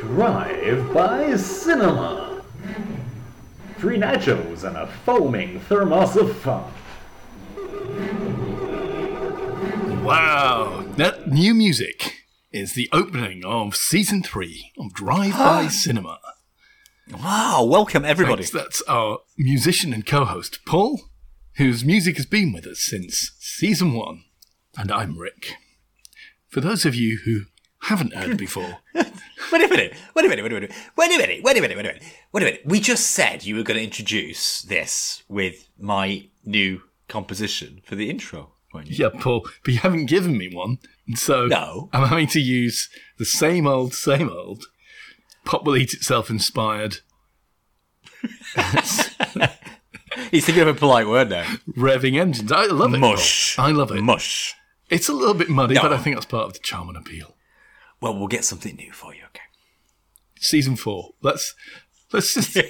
Drive by Cinema. Free nachos and a foaming thermos of fun. Wow, that new music is the opening of season three of Drive by Cinema. Wow, welcome everybody. Thanks, that's our musician and co-host Paul, whose music has been with us since season one, and I'm Rick. For those of you who haven't heard before, Wait a minute. Wait a minute. Wait a minute. Wait a minute. Wait a minute. Wait a minute. Wait a minute. We just said you were going to introduce this with my new composition for the intro. weren't you? yeah, Paul, but you haven't given me one, so No. I'm having to use the same old, same old, Pop Will Eat Itself inspired He's thinking of a polite word now. revving engines. I love it. Mush. Paul. I love it. Mush. It's a little bit muddy, No. but I think that's part of the charm and appeal. Well, we'll get something new for you. Okay. Season four. Let's let's just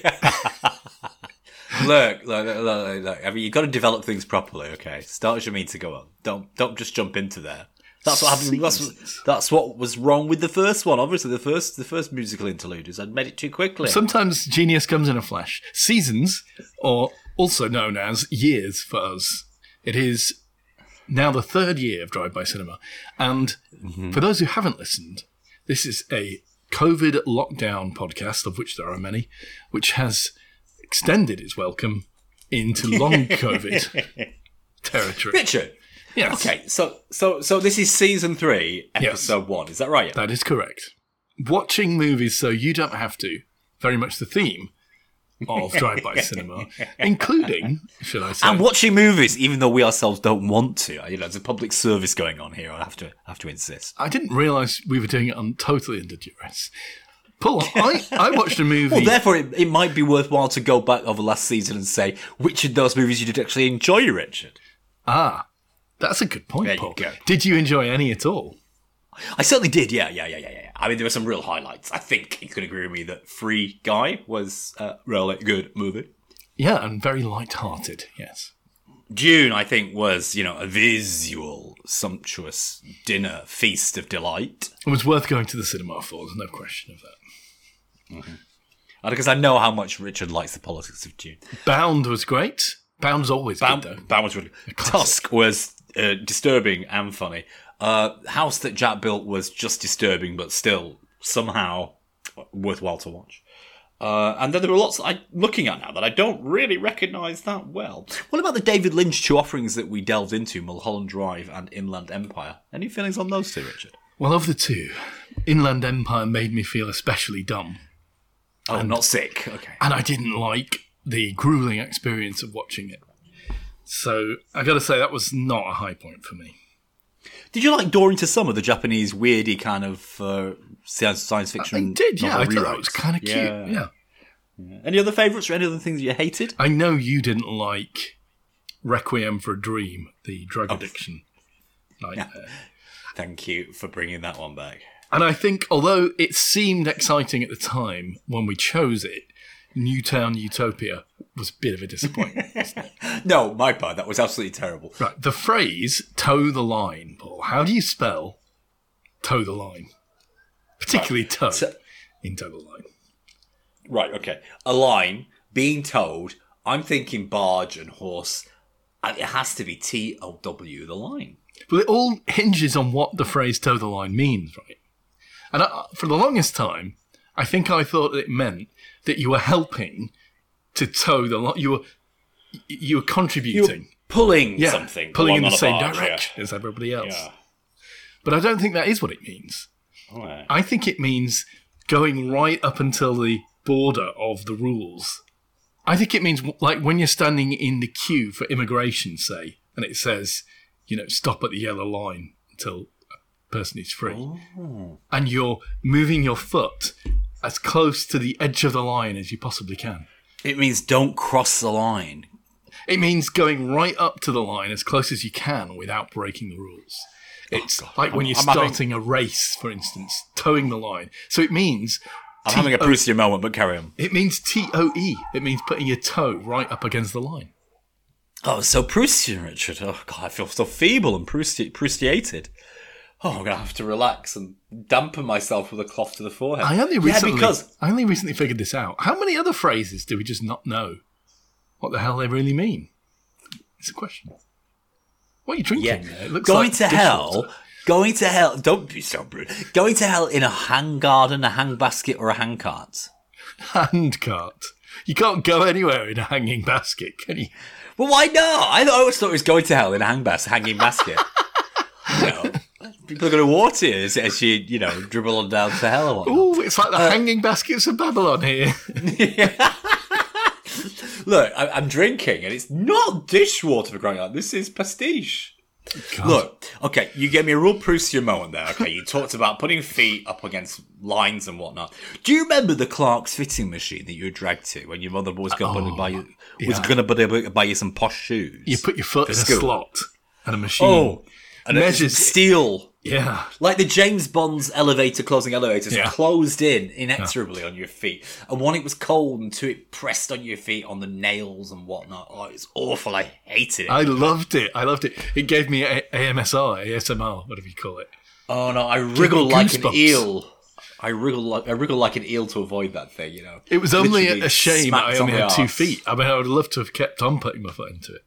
Look, look, look, look. I mean, you've got to develop things properly. Okay. Start as you mean to go on. Don't don't just jump into there. That's what happened. That's, that's what was wrong with the first one. Obviously, the first the first musical interlude is I'd made it too quickly. sometimes genius comes in a flash. Seasons, or also known as years for us. It is now the third year of Drive By Cinema, and mm-hmm. for those who haven't listened, this is a COVID lockdown podcast, of which there are many, which has extended its welcome into long COVID territory. Richard. Yes. Okay, so so so this is season three, episode one. Is that right? That is correct. Watching movies so you don't have to, very much the theme of Drive By Cinema, including, should I say, And watching movies, even though we ourselves don't want to. You know, there's a public service going on here. I have to have to insist. I didn't realise we were doing it on totally under duress. Paul, I, I watched a movie. Well, therefore, it, it might be worthwhile to go back over last season and say which of those movies you did actually enjoy, Richard. ah, that's a good point, There you Paul. go. Did you enjoy any at all? I certainly did. Yeah, yeah, yeah, yeah, yeah. I mean, there were some real highlights. I think you could agree with me that Free Guy was uh, a really good movie. Yeah, and very light-hearted. Yes. Dune, I think, was you know a visual, sumptuous dinner feast of delight. It was worth going to the cinema for. There's no question of that. And because I know how much Richard likes the politics of Dune. Bound was great. Bound's always Bam, good though. Bam was really Tusk was uh, disturbing and funny. Uh, House that Jack built was just disturbing, but still somehow worthwhile to watch. Uh, and then there were lots I'm looking at now that I don't really recognise that well. What about the David Lynch two offerings that we delved into, Mulholland Drive and Inland Empire? Any feelings on those two, Richard? Well, of the two, Inland Empire made me feel especially dumb. Oh, not sick. Okay. and I didn't like the grueling experience of watching it. So I got to say that was not a high point for me. Did you like Door into Summer, the Japanese weirdy kind of uh, science science fiction? I did, yeah. I thought that rewrite? was kind of cute. Yeah. Yeah. Any other favourites or any other things you hated? I know you didn't like Requiem for a Dream, the drug addiction nightmare. Thank you for bringing that one back. And I think, although it seemed exciting at the time when we chose it, Newtown Utopia was a bit of a disappointment. No, my part. That was absolutely terrible. right, the phrase "toe the line," Paul. How do you spell "toe the line"? Particularly toe So- in "toe the line." Right. Okay. A line being towed. I'm thinking barge and horse, it has to be T O W. The line. Well, it all hinges on what the phrase "toe the line" means, right? And I, for the longest time, I think I thought it meant that you were helping to toe the line. You were you were contributing, Pulling yeah, something. pulling in the same barge, yeah. direction as everybody else. Yeah. But I don't think that is what it means. Right. I think it means going right up until the border of the rules. I think it means like when you're standing in the queue for immigration, say, and it says, you know, stop at the yellow line until a person is free. Oh. And you're moving your foot as close to the edge of the line as you possibly can. It means don't cross the line. It means going right up to the line as close as you can without breaking the rules. Oh, it's like when you're I'm having- starting a race, for instance, towing the line. So it means I'm having a Proustian moment, but carry on. It means T O E. It means putting your toe right up against the line. Oh, so Proustian, Richard. Oh God, I feel so feeble and Prousti- Proustiated. Oh, I'm gonna have to relax and dampen myself with a cloth to the forehead. I only recently, yeah, because I only recently figured this out. How many other phrases do we just not know what the hell they really mean? It's a question. What are you drinking? yeah, there? It looks going like to hell. dishwater. Going to hell. Don't be so rude. Going to hell in a hang garden, a hang basket, or a hang cart. Hand cart. You can't go anywhere in a hanging basket, can you? Well, why not? I always thought it was going to hell in a hang bas- hanging basket. know, people are going to water you as, as you, you know, dribble on down to hell or whatnot. Oh, it's like the Uh, hanging baskets of Babylon here. Look, I, I'm drinking, and it's not dishwater for crying out. This is pastiche. Look, okay, you gave me a real Proustian moment there. Okay, you talked about putting feet up against lines and whatnot. Do you remember the Clarks fitting machine that you were dragged to when your mother was going to buy you was yeah. going to buy you some posh shoes? You put your foot in a slot and a machine. oh, and Measures- steel. Yeah. Like the James Bond's elevator closing elevators Yeah. closed in inexorably on your feet. And one, it was cold, and two, it pressed on your feet on the nails and whatnot. Oh, it's awful. I hated it. I loved it. I loved it. It gave me a- AMSR, ASMR, whatever you call it. oh no, I wriggle like an eel. I wriggle like I wriggle like an eel to avoid that thing. You know. It was only Literally a shame I on only had two feet. I mean, I would love to have kept on putting my foot into it.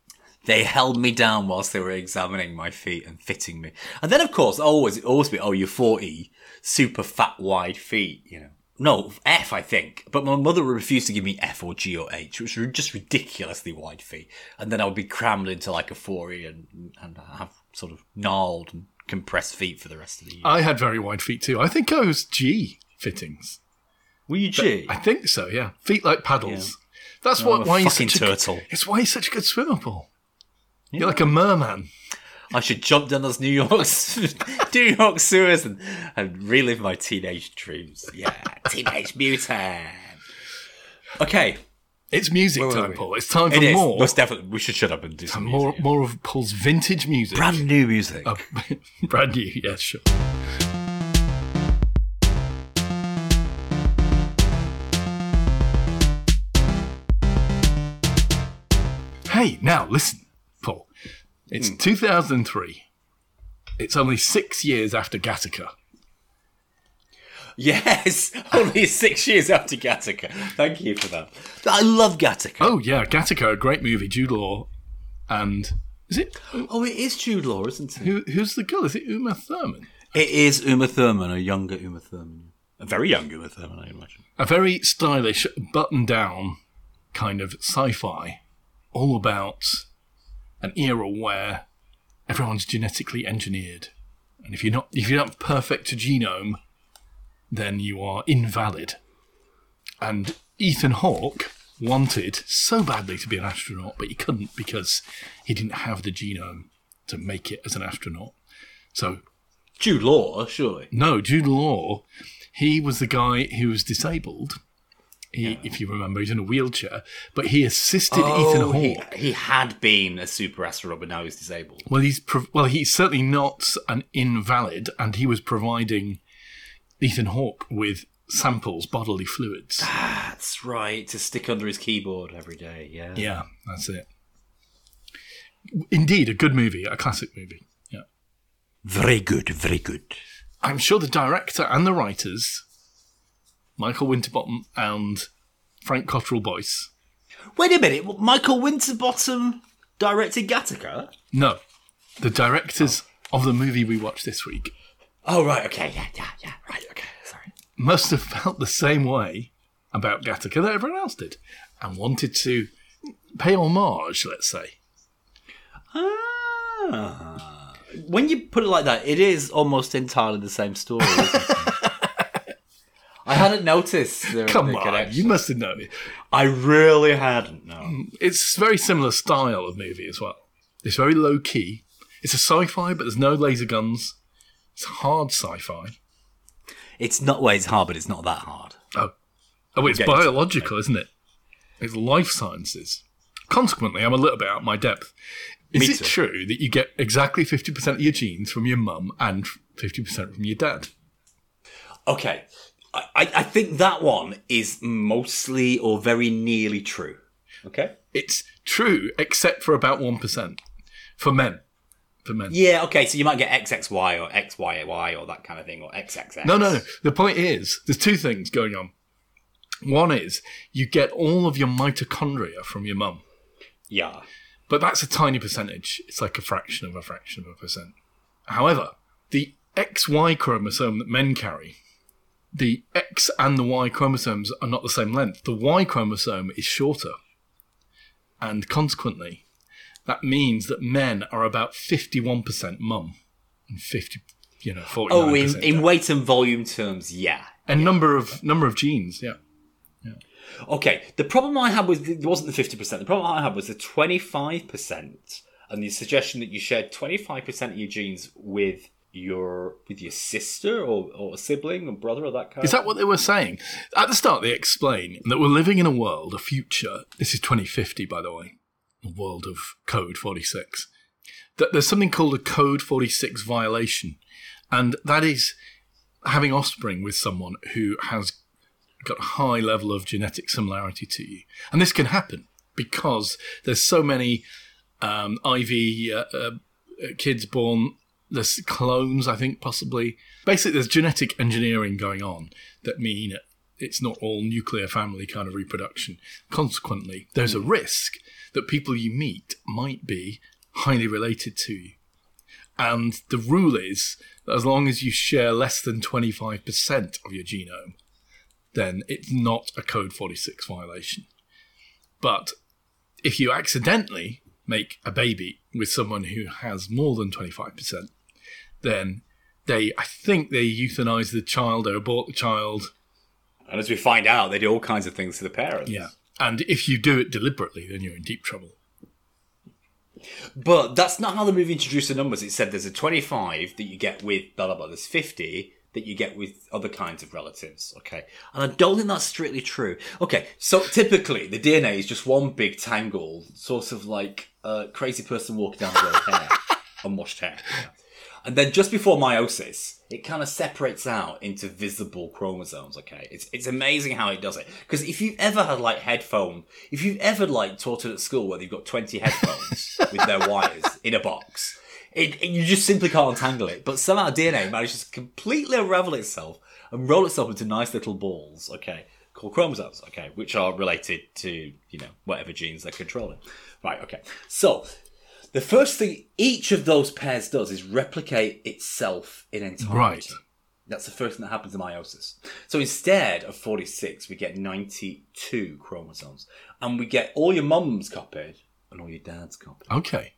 They held me down whilst they were examining my feet and fitting me. And then, of course, always always be, oh, you're 40, super fat, wide feet, you know. No, F, I think. But my mother refused to give me F or G or H, which were just ridiculously wide feet. And then I would be crammed into like a 40 and, and have sort of gnarled and compressed feet for the rest of the year. I had very wide feet too. I think I was G fittings. Were you G? I think so. Yeah, feet like paddles. That's Oh, what why you're fucking such a turtle. it's why you're such a good swimmer, Paul. You're like a merman. I should jump down those New York, New York sewers and, and relive my teenage dreams. Yeah, teenage mutant. Okay, It's music Where were time, we? Paul. It's time for it is more, most definitely. We should shut up and do some more, music. more of Paul's vintage music. brand new music. Oh, brand new. Yeah, sure. Hey, now listen. It's Hmm. 2003. It's only six years after Gattaca. Yes, only six years after Gattaca. Thank you for that. I love Gattaca. Oh yeah, Gattaca, a great movie. Jude Law, and is it Oh, it is Jude Law, isn't it? who? Who's the girl? Is it Uma Thurman? It is Uma Thurman, a younger Uma Thurman, a very young Uma Thurman, I imagine. a very stylish, button down kind of sci fi, all about an era where everyone's genetically engineered. And if you're not if you're not have perfect genome, then you are invalid. And Ethan Hawke wanted so badly to be an astronaut, but he couldn't because he didn't have the genome to make it as an astronaut. So Jude Law, surely. no, Jude Law, he was the guy who was disabled. He, If you remember, he's in a wheelchair, but he assisted oh, Ethan Oh, he, Hawke. he had been a super astronaut, but now he's disabled. Well, he's prov- well, he's certainly not an invalid, and he was providing Ethan Hawke with samples, bodily fluids. That's right, to stick under his keyboard every day, yeah. Yeah, that's it. Indeed, a good movie, a classic movie. Yeah, Very good, very good. I'm sure the director and the writers, Michael Winterbottom and Frank Cottrell Boyce. Wait a minute, Michael Winterbottom directed Gattaca? No, the directors of the movie we watched this week Oh, right, okay, yeah, yeah, yeah, right, okay, sorry. must have felt the same way about Gattaca that everyone else did and wanted to pay homage, let's say. Ah. When you put it like that, it is almost entirely the same story. Isn't it? I hadn't noticed. The, Come the on, connection. you must have known it. I really hadn't. No. Mm, it's a very similar style of movie as well. It's very low key. It's a sci-fi, but there's no laser guns. It's hard sci-fi. It's not. Well, it's hard, but it's not that hard. Oh, oh, it's getting to it, biological, isn't it? It's life sciences. Consequently, I'm a little bit out of my depth. Is Me it too. true that you get exactly 50% of your genes from your mum and 50% from your dad? Okay, I, I I think that one is mostly or very nearly true. Okay. It's true, except for about 1% for men. for men. Yeah, okay, so you might get XXY or XYY or that kind of thing, or XXX. No, no, no. The point is, there's two things going on. One is you get all of your mitochondria from your mum, Yeah. but that's a tiny percentage. It's like a fraction of a fraction of a percent. However, the XY chromosome that men carry, the X and the Y chromosomes are not the same length. The Y chromosome is shorter. And consequently, that means that men are about 51% mum and 50, you know, 49%. Oh, in, in weight and volume terms, yeah. and number of number of genes, yeah. Okay, the problem I had was it wasn't the fifty percent. The problem I had was the twenty five percent, and the suggestion that you shared twenty five percent of your genes with your with your sister or, or a sibling or brother or that kind. Is that what they were saying? At the start, they explain that we're living in a world, a future. This is 2050, by the way, a world of Code 46. That there's something called a Code 46 violation, and that is having offspring with someone who has got a high level of genetic similarity to you. And this can happen because there's so many um, IV uh, uh, kids born. There's clones, I think, possibly. Basically, there's genetic engineering going on that mean it's not all nuclear family kind of reproduction. Consequently, there's a hmm. risk that people you meet might be highly related to you. And the rule is that as long as you share less than 25% of your genome, then it's not a Code 46 violation. But if you accidentally make a baby with someone who has more than 25%, then they, I think they euthanize the child or abort the child. And as we find out, they do all kinds of things to the parents. Yeah. And if you do it deliberately, then you're in deep trouble. But that's not how the movie introduced the numbers. It said there's a 25 that you get with blah blah blah. There's 50 that you get with other kinds of relatives. Okay, and I don't think that's strictly true. Okay, so typically the DNA is just one big tangle, sort of like a crazy person walking down the road hair, unwashed hair. And then just before meiosis, it kind of separates out into visible chromosomes. Okay, it's it's amazing how it does it. Because if you've ever had like headphone, if you've ever like taught it at school where they've got twenty headphones with their wires in a box, it, it- you just simply can't untangle it. But somehow DNA manages to completely unravel itself and roll itself into nice little balls. Okay, called chromosomes. Okay, which are related to you know whatever genes they're controlling. Right. Okay. So the first thing each of those pairs does is replicate itself in entirety. Right. That's the first thing that happens in meiosis. So instead of 46, we get 92 chromosomes. And we get all your mum's copied and all your dad's copied. Okay.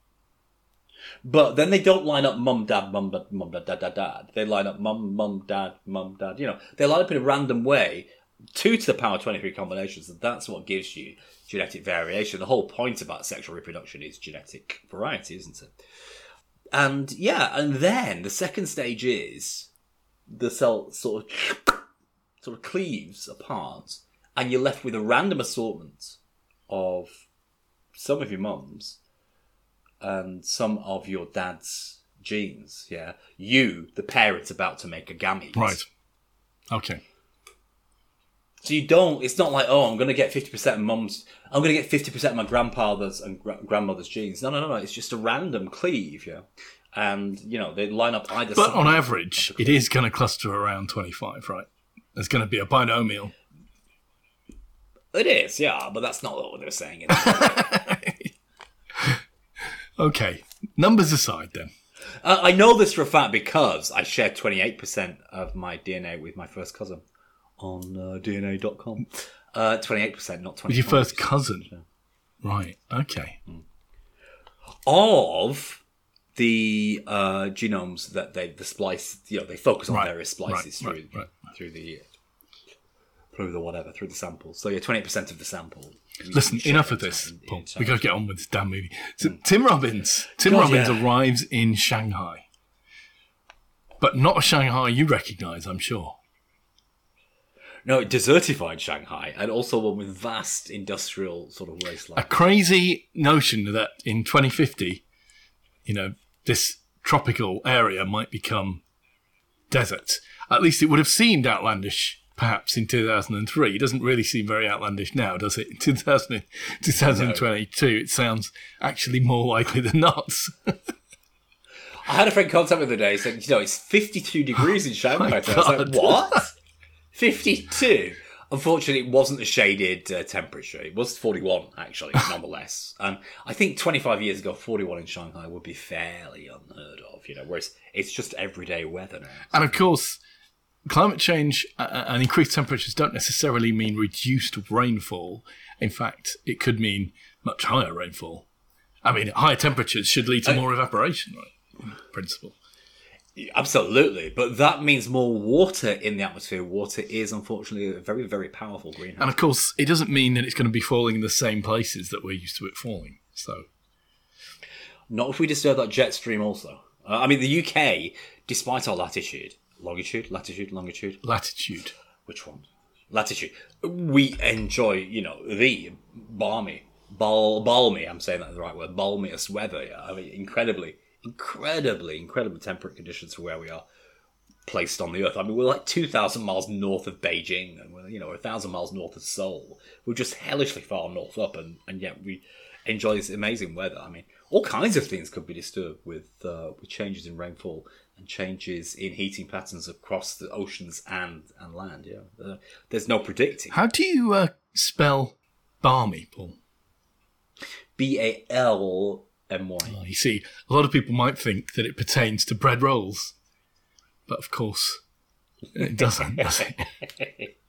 But then they don't line up mum, dad, mum, dad, mum, dad, dad, dad, dad. They line up mum, mum, dad, mum, dad. You know, they line up in a random way, two to the power 23 combinations. And that's what gives you genetic variation. The whole point about sexual reproduction is genetic variety, isn't it? And yeah, and then the second stage is the cell sort of sort of cleaves apart, and you're left with a random assortment of some of your mum's and some of your dad's genes. Yeah, you, the parent, about to make a gamete. Right. Okay. So you don't. It's not like oh, I'm going to get fifty percent of mum's. I'm going to get fifty percent of my grandfather's and gra- grandmother's genes. No, no, no, no. It's just a random cleave. Yeah, and you know they line up either But side. on average, it is going to cluster around 25, right? There's going to be a binomial. It is, yeah, but that's not what they're saying. Okay. Numbers aside, then. Uh, I know this for a fact because I shared 28% of my DNA with my first cousin on uh, DNA.com. Uh, 28%, not 20 With your first cousin. Right. Okay. Of the uh, genomes that they, the splice, you know, they focus on Right, various splices right, through, right, through the, through the whatever, through the sample. So yeah, 28% of the sample. Listen, enough of this, in- Paul. charge. we got to get on with this damn movie. So, Tim Robbins. Tim God, Robbins yeah. arrives in Shanghai. But not a Shanghai you recognise, I'm sure. No, desertified Shanghai, and also one with vast industrial sort of wasteland. A crazy notion that in 2050, you know, this tropical area might become desert. At least it would have seemed outlandish perhaps in 2003. It doesn't really seem very outlandish now, does it? In 2000, 2022, it sounds actually more likely than not. I had a friend contact me the other day saying, you know, it's 52 degrees in oh Shanghai. my I was like, what? 52? Unfortunately, it wasn't a shaded uh, temperature. It was 41, actually, nonetheless. And I think 25 years ago, 41 in Shanghai would be fairly unheard of, you know, whereas it's just everyday weather now. And of course, climate change uh, and increased temperatures don't necessarily mean reduced rainfall. In fact, it could mean much higher rainfall. I mean, higher temperatures should lead to more evaporation, right? Principle. Absolutely. But that means more water in the atmosphere. Water is, unfortunately, a very, very powerful greenhouse. And of course, it doesn't mean that it's going to be falling in the same places that we're used to it falling. So, Not if we disturb that jet stream also. Uh, I mean, the UK, despite our latitude, longitude, latitude, longitude, latitude. which one? Latitude. We enjoy, you know, the balmy, bal- balmy, I'm saying that the right word, balmiest weather. Yeah? I mean, incredibly, incredibly, incredibly temperate conditions for where we are placed on the earth. I mean, we're like 2,000 miles north of Beijing and we're, you know, 1,000 miles north of Seoul. We're just hellishly far north up and, and yet we enjoy this amazing weather. I mean, all kinds of things could be disturbed with, uh, with changes in rainfall and changes in heating patterns across the oceans and, and land. Yeah, uh, there's no predicting. How do you uh, spell balmy, Paul? B A L M Y. Oh, you see, a lot of people might think that it pertains to bread rolls, but of course, it doesn't. does it?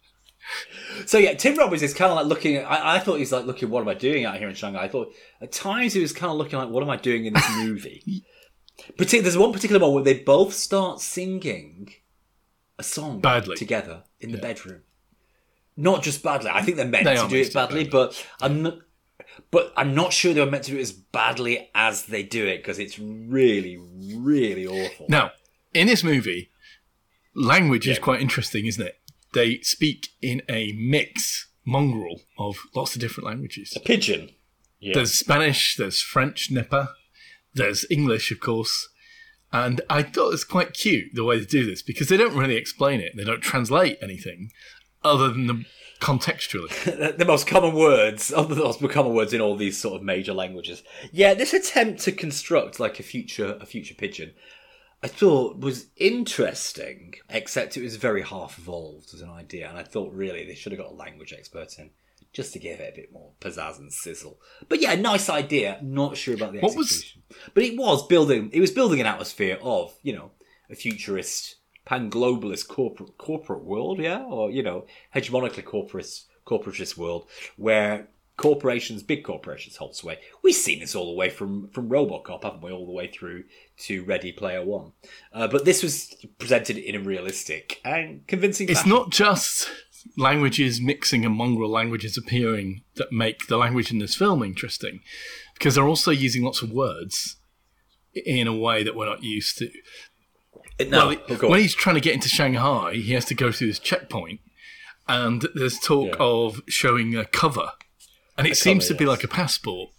So yeah, Tim Robbins is kind of like looking. I, I thought he's like looking. What am I doing out here in Shanghai? I thought at times he was kind of looking like, what am I doing in this movie? Partic- there's one particular moment where they both start singing a song Badly. together in the bedroom. Not just badly. I think they're meant They to do it to do it badly, badly. but I'm not. But I'm not sure they were meant to do it as badly as they do it because it's really, really awful. Now, in this movie, language is quite interesting, isn't it? They speak in a mix, mongrel of lots of different languages. A pidgin. Yeah. There's Spanish, there's French, Nipper, there's English, of course. And I thought it was quite cute the way they do this because they don't really explain it. They don't translate anything other than the contextually. the most common words, the most common words in all these sort of major languages. Yeah, this attempt to construct like a future a future pidgin, I thought was interesting, except it was very half evolved as an idea, and I thought really they should have got a language expert in just to give it a bit more pizzazz and sizzle. But yeah, nice idea. Not sure about the What was- execution, but it was building. It was building an atmosphere of you know a futurist pan globalist corporate corporate world, yeah, or you know hegemonically corporate corporatist world where corporations, big corporations, hold sway. We've seen this all the way from from RoboCop, haven't we? All the way through to Ready Player One. Uh, but this was presented in a realistic and convincing. It's fashion. not just languages mixing and mongrel languages appearing that make the language in this film interesting, because they're also using lots of words in a way that we're not used to. No, Well, oh, when he's trying to get into Shanghai, he has to go through this checkpoint, and there's talk Yeah. of showing a cover, and it A seems cover, to be like a passport,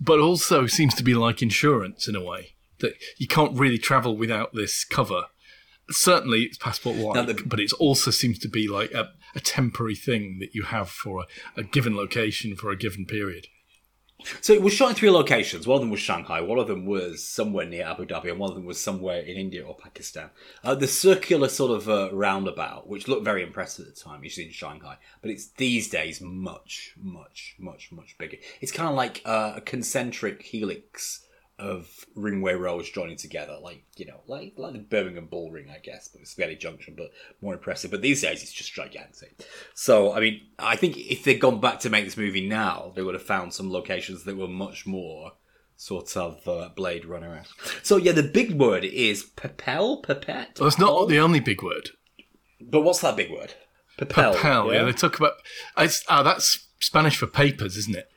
but also seems to be like insurance in a way that you can't really travel without this cover. Certainly, it's passport like, but it also seems to be like a, a temporary thing that you have for a, a given location for a given period. So it was shot in three locations. One of them was Shanghai, one of them was somewhere near Abu Dhabi, and one of them was somewhere in India or Pakistan. Uh, the circular sort of uh, roundabout, which looked very impressive at the time, you see in Shanghai, but it's these days much, much, much, much bigger. It's kind of like uh, a concentric helix of ringway roads joining together, like you know, like like the Birmingham Bull Ring, I guess, but it's Spaghetti Junction, but more impressive. But these days, it's just gigantic. So, I mean, I think if they'd gone back to make this movie now, they would have found some locations that were much more sort of uh, Blade Runner esque. So, yeah, the big word is papel, pipette. Well, that's not Oh, the only big word. But what's that big word? Papel. Papel, yeah. they talk about. It's, ah, that's Spanish for papers, isn't it?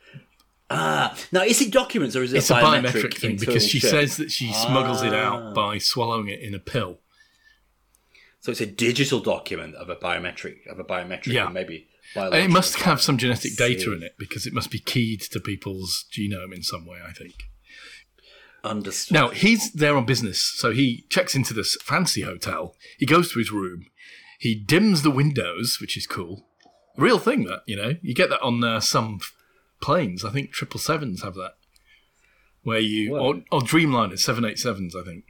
Ah, now is it documents or is it It's a biometric, biometric thing because she chip? says that she smuggles it Ah. out by swallowing it in a pill. So it's a digital document of a biometric of a biometric, Yeah. maybe And it must have some genetic data in it because it must be keyed to people's genome in some way, I think. Understood. Now, he's there on business, so he checks into this fancy hotel. He goes to his room. He dims the windows, which is cool. Real thing, that, you know. You get that on uh, some planes. I think triple sevens have that. Where you, or, or Dreamliners, 787s, I think.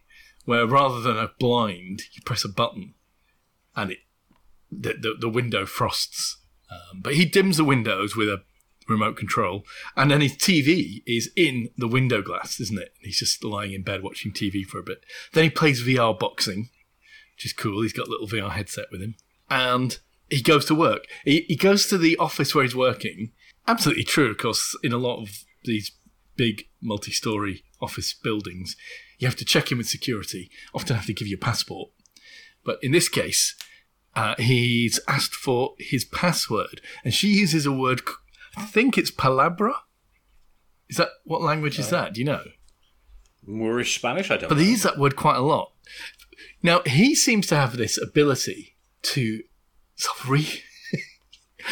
where rather than a blind, you press a button and it the, the, the window frosts. Um, but he dims the windows with a remote control, and then his TV is in the window glass, isn't it? He's just lying in bed watching TV for a bit. Then he plays VR boxing, which is cool. He's got a little VR headset with him, and he goes to work. He, he goes to the office where he's working. Absolutely true, of course. In a lot of these big multi-story office buildings, you have to check in with security. Often have to give you a passport. But in this case, uh, he's asked for his password, and she uses a word. I think it's palabra. Is that what language is that? Do you know? Moorish Spanish, I don't But know. they use that word quite a lot. Now he seems to have this ability to re-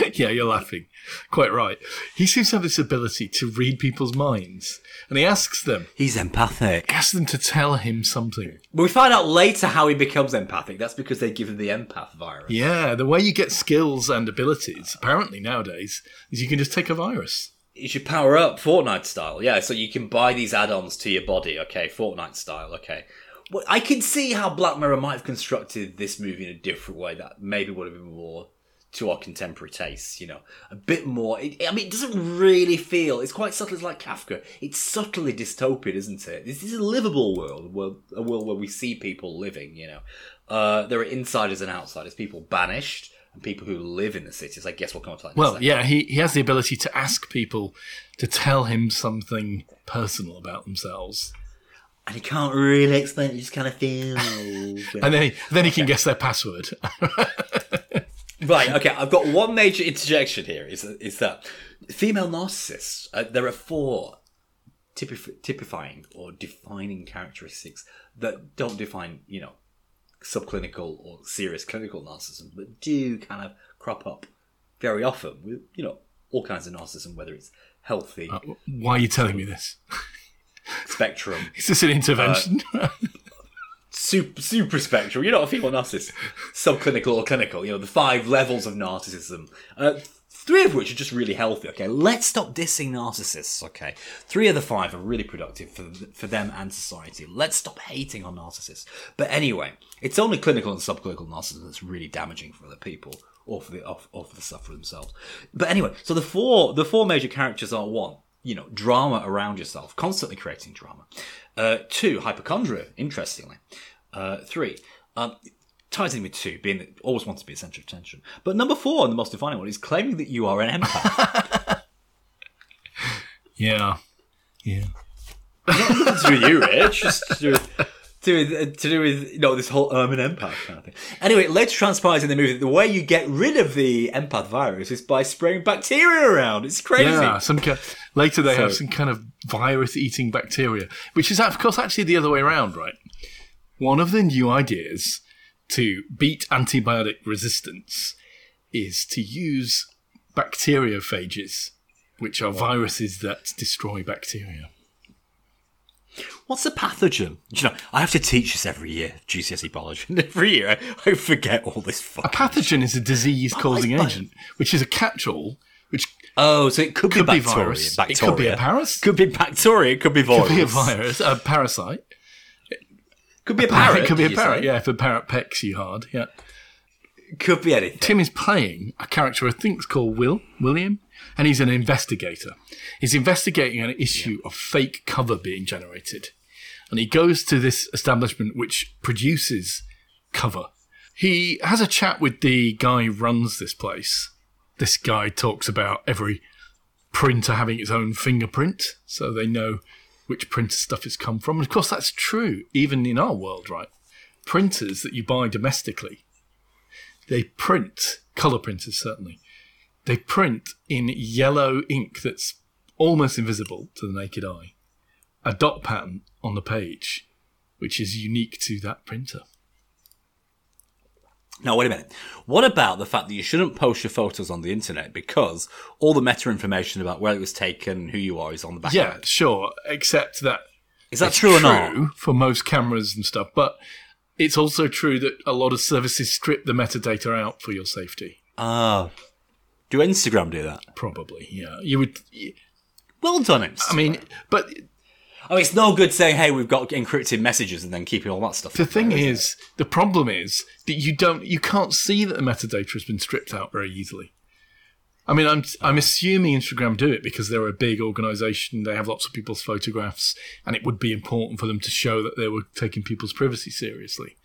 yeah, you're laughing. Quite right. He seems to have this ability to read people's minds, and he asks them, He's empathic. asks them to tell him something. But we find out later how he becomes empathic. That's because they give him the empath virus. Yeah, the way you get skills and abilities, apparently nowadays, is you can just take a virus. You should power up Fortnite style. Yeah, so you can buy these add-ons to your body. Okay, Fortnite style. Okay. Well, I can see how Black Mirror might have constructed this movie in a different way that maybe would have been more to our contemporary tastes. You know, a bit more. It, I mean, it doesn't really feel. It's quite subtle. It's like Kafka. It's subtly dystopian, isn't it? This is a livable world, where, a world where we see people living. You know, uh, there are insiders and outsiders. People banished and people who live in the cities. I guess we'll come to that. Well, yeah, he, he has the ability to ask people to tell him something personal about themselves. and he can't really explain it. He just kind of feels. And then he, then he can guess their password. right. Okay. I've got one major interjection here. Is is that female narcissists? Uh, there are four typif- typifying or defining characteristics that don't define, you know, subclinical or serious clinical narcissism, but do kind of crop up very often with, you know, all kinds of narcissism, whether it's healthy Why are you telling me this? spectrum, Is this an intervention? Super, super spectrum. You're not a female narcissist. Subclinical or clinical. You know, the five levels of narcissism. Uh, three of which are just really healthy. Okay, let's stop dissing narcissists. Okay, three of the five are really productive for for them and society. Let's stop hating on narcissists. But anyway, it's only clinical and subclinical narcissism that's really damaging for other people or for the or for the sufferer themselves. But anyway, so the four the four major characters are one. You know, drama around yourself, constantly creating drama. Uh, two, hypochondria, interestingly. Uh, three, um, ties in with two, being that always wants to be a centre of attention. But number four, and the most defining one, is claiming that you are an empath. yeah. Yeah. to do with you, Rich. Just to do with, to, do with, to do with, you know, this whole I'm an empath kind of thing. Anyway, later transpires in the movie that the way you get rid of the empath virus is by spraying bacteria around. It's crazy. Yeah, some kind, later they have some kind of virus-eating bacteria, which is of course actually the other way around, right? One of the new ideas to beat antibiotic resistance is to use bacteriophages, which are viruses that destroy bacteria. What's a pathogen? You know, I have to teach this every year, GCSE biology. And every year I, forget all this A pathogen is a disease-causing agent, which is a catch-all, which Oh, so it could, could be be bacteria. virus, bacteria. it could be a parasite, Could be bacteria. It could be virus. could be a virus, a parasite. Could be a parrot. it could be a parrot, say. yeah, if a parrot pecks you hard, yeah. Could be anything. Tim is playing a character I think is called Will William, and he's an investigator. He's investigating an issue of fake cover being generated, and he goes to this establishment which produces cover. He has a chat with the guy who runs this place. This guy talks about every printer having its own fingerprint, so they know which printer stuff has come from. And of course, that's true even in our world, right? Printers that you buy domestically they print color printers certainly they print in yellow ink that's almost invisible to the naked eye a dot pattern on the page which is unique to that printer Now, wait a minute. What about the fact that you shouldn't post your photos on the internet because all the meta information about where it was taken, who you are, is on the back yeah sure except that Is that it's true or not? for most cameras and stuff but it's also true that a lot of services strip the metadata out for your safety Ah. do Instagram do that? probably yeah you would Well done, Instagram. i mean but I mean, it's no good saying, "Hey, we've got encrypted messages," and then keeping all that stuff. The thing there, is, the problem is that you don't, you can't see that the metadata has been stripped out very easily. I mean, I'm I'm assuming Instagram do it because they're a big organisation. They have lots of people's photographs, and it would be important for them to show that they were taking people's privacy seriously.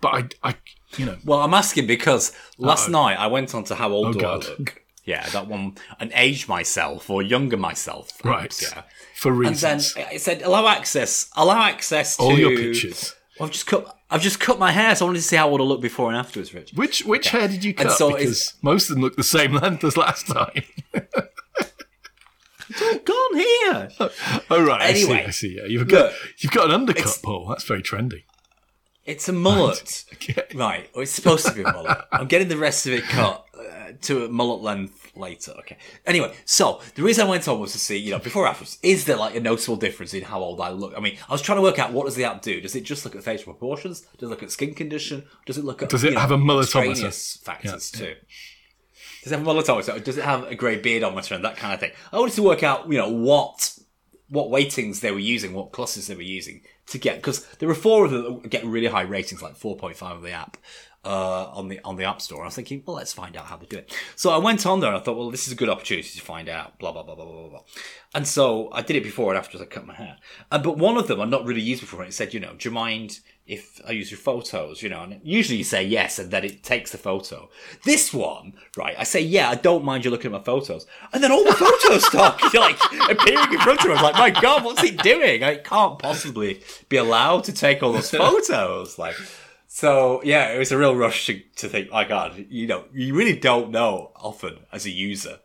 But I, I you know, Well, I'm asking because last Uh-oh. night I went on to how old Oh, do God. I look? Yeah, that one, and age myself or younger myself. perhaps, right, Yeah. for reasons. And then it said allow access, allow access to all your pictures. Well, I've just cut. I've just cut my hair, so I wanted to see how it would look before and afterwards, Rich. Which which hair did you cut? so because most of them look the same length as last time. Gone here. oh right, Anyway, I see. I see. Yeah, you've got look, you've got an undercut, it's- Paul. That's very trendy. It's a mullet. Okay. Right, well, it's supposed to be a mullet. I'm getting the rest of it cut to a mullet length later. Okay. Anyway, so the reason I went on was to see, you know, before or afterwards, is there like a noticeable difference in how old I look? I mean, I was trying to work out what does the app do? Does it just look at facial proportions? Does it look at skin condition? Does it look at Does it you know, have a mulletometer? factors too? Does it have a mulletometer? Does it have a grey beardometer and that kind of thing? I wanted to work out, you know, what what weightings they were using, what clusters they were using to get because there were four of them that get really high ratings, like four point five of the app uh, on the on the app store. I was thinking, well, let's find out how they do it. So I went on there and I thought, well, this is a good opportunity to find out. Blah blah blah blah blah blah. And so I did it before and after I cut my hair. Uh, but one of them I'd not really used before. And it said, you know, do you mind if I use your photos? You know, and usually you say yes, and then it takes the photo. This one, right? I say, yeah, I don't mind you looking at my photos, and then all the photos start like appearing in front of me. I'm like, my god, what's he doing? I can't possibly be allowed to take all those photos. Like, so yeah, it was a real rush to, to think, my god, you know, you really don't know often as a user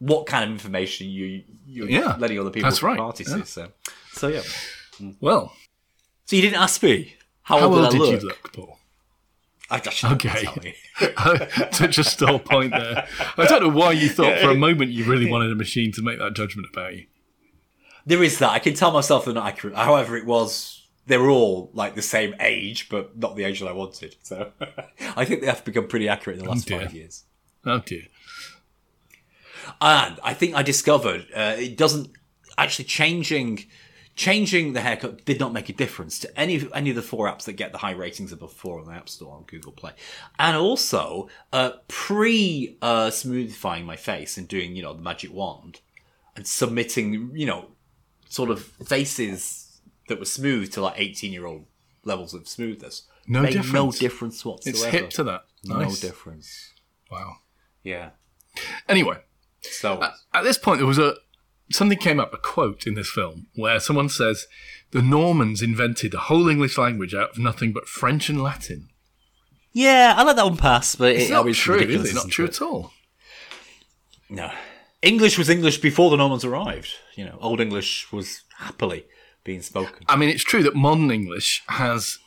what kind of information you you're Yeah, letting other people that's right, party yeah. to. So, so yeah. Well, So you didn't ask me how, how old old did I did look? you look, Paul? I, shouldn't Okay. Such a stall point there. I don't know why you thought for a moment you really wanted a machine to make that judgment about you. There is that. I can tell myself they're not accurate. However, it was they were all like the same age, but not the age that I wanted. So I think they have become pretty accurate in the last dear. five years. Oh dear. And I think I discovered uh, it doesn't actually changing changing the haircut did not make a difference to any any of the four apps that get the high ratings above four on the App Store on Google Play, and also uh, pre uh, smoothifying my face and doing you know the magic wand and submitting you know sort of faces that were smooth to like eighteen year old levels of smoothness. No made no difference. difference whatsoever. It's hip to that. no difference. Wow. Yeah. Anyway, So at this point there was a something came up a quote in this film where someone says the Normans invented the whole English language out of nothing but French and Latin. yeah, I let that one pass, but It's it, not true, is it? Not true it? at all. No. English was English before the Normans arrived. You know, Old English was happily being spoken. I mean, it's true that modern English has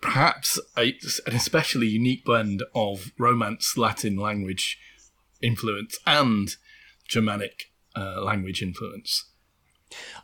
perhaps a, an especially unique blend of Romance Latin language influence and Germanic uh, language influence.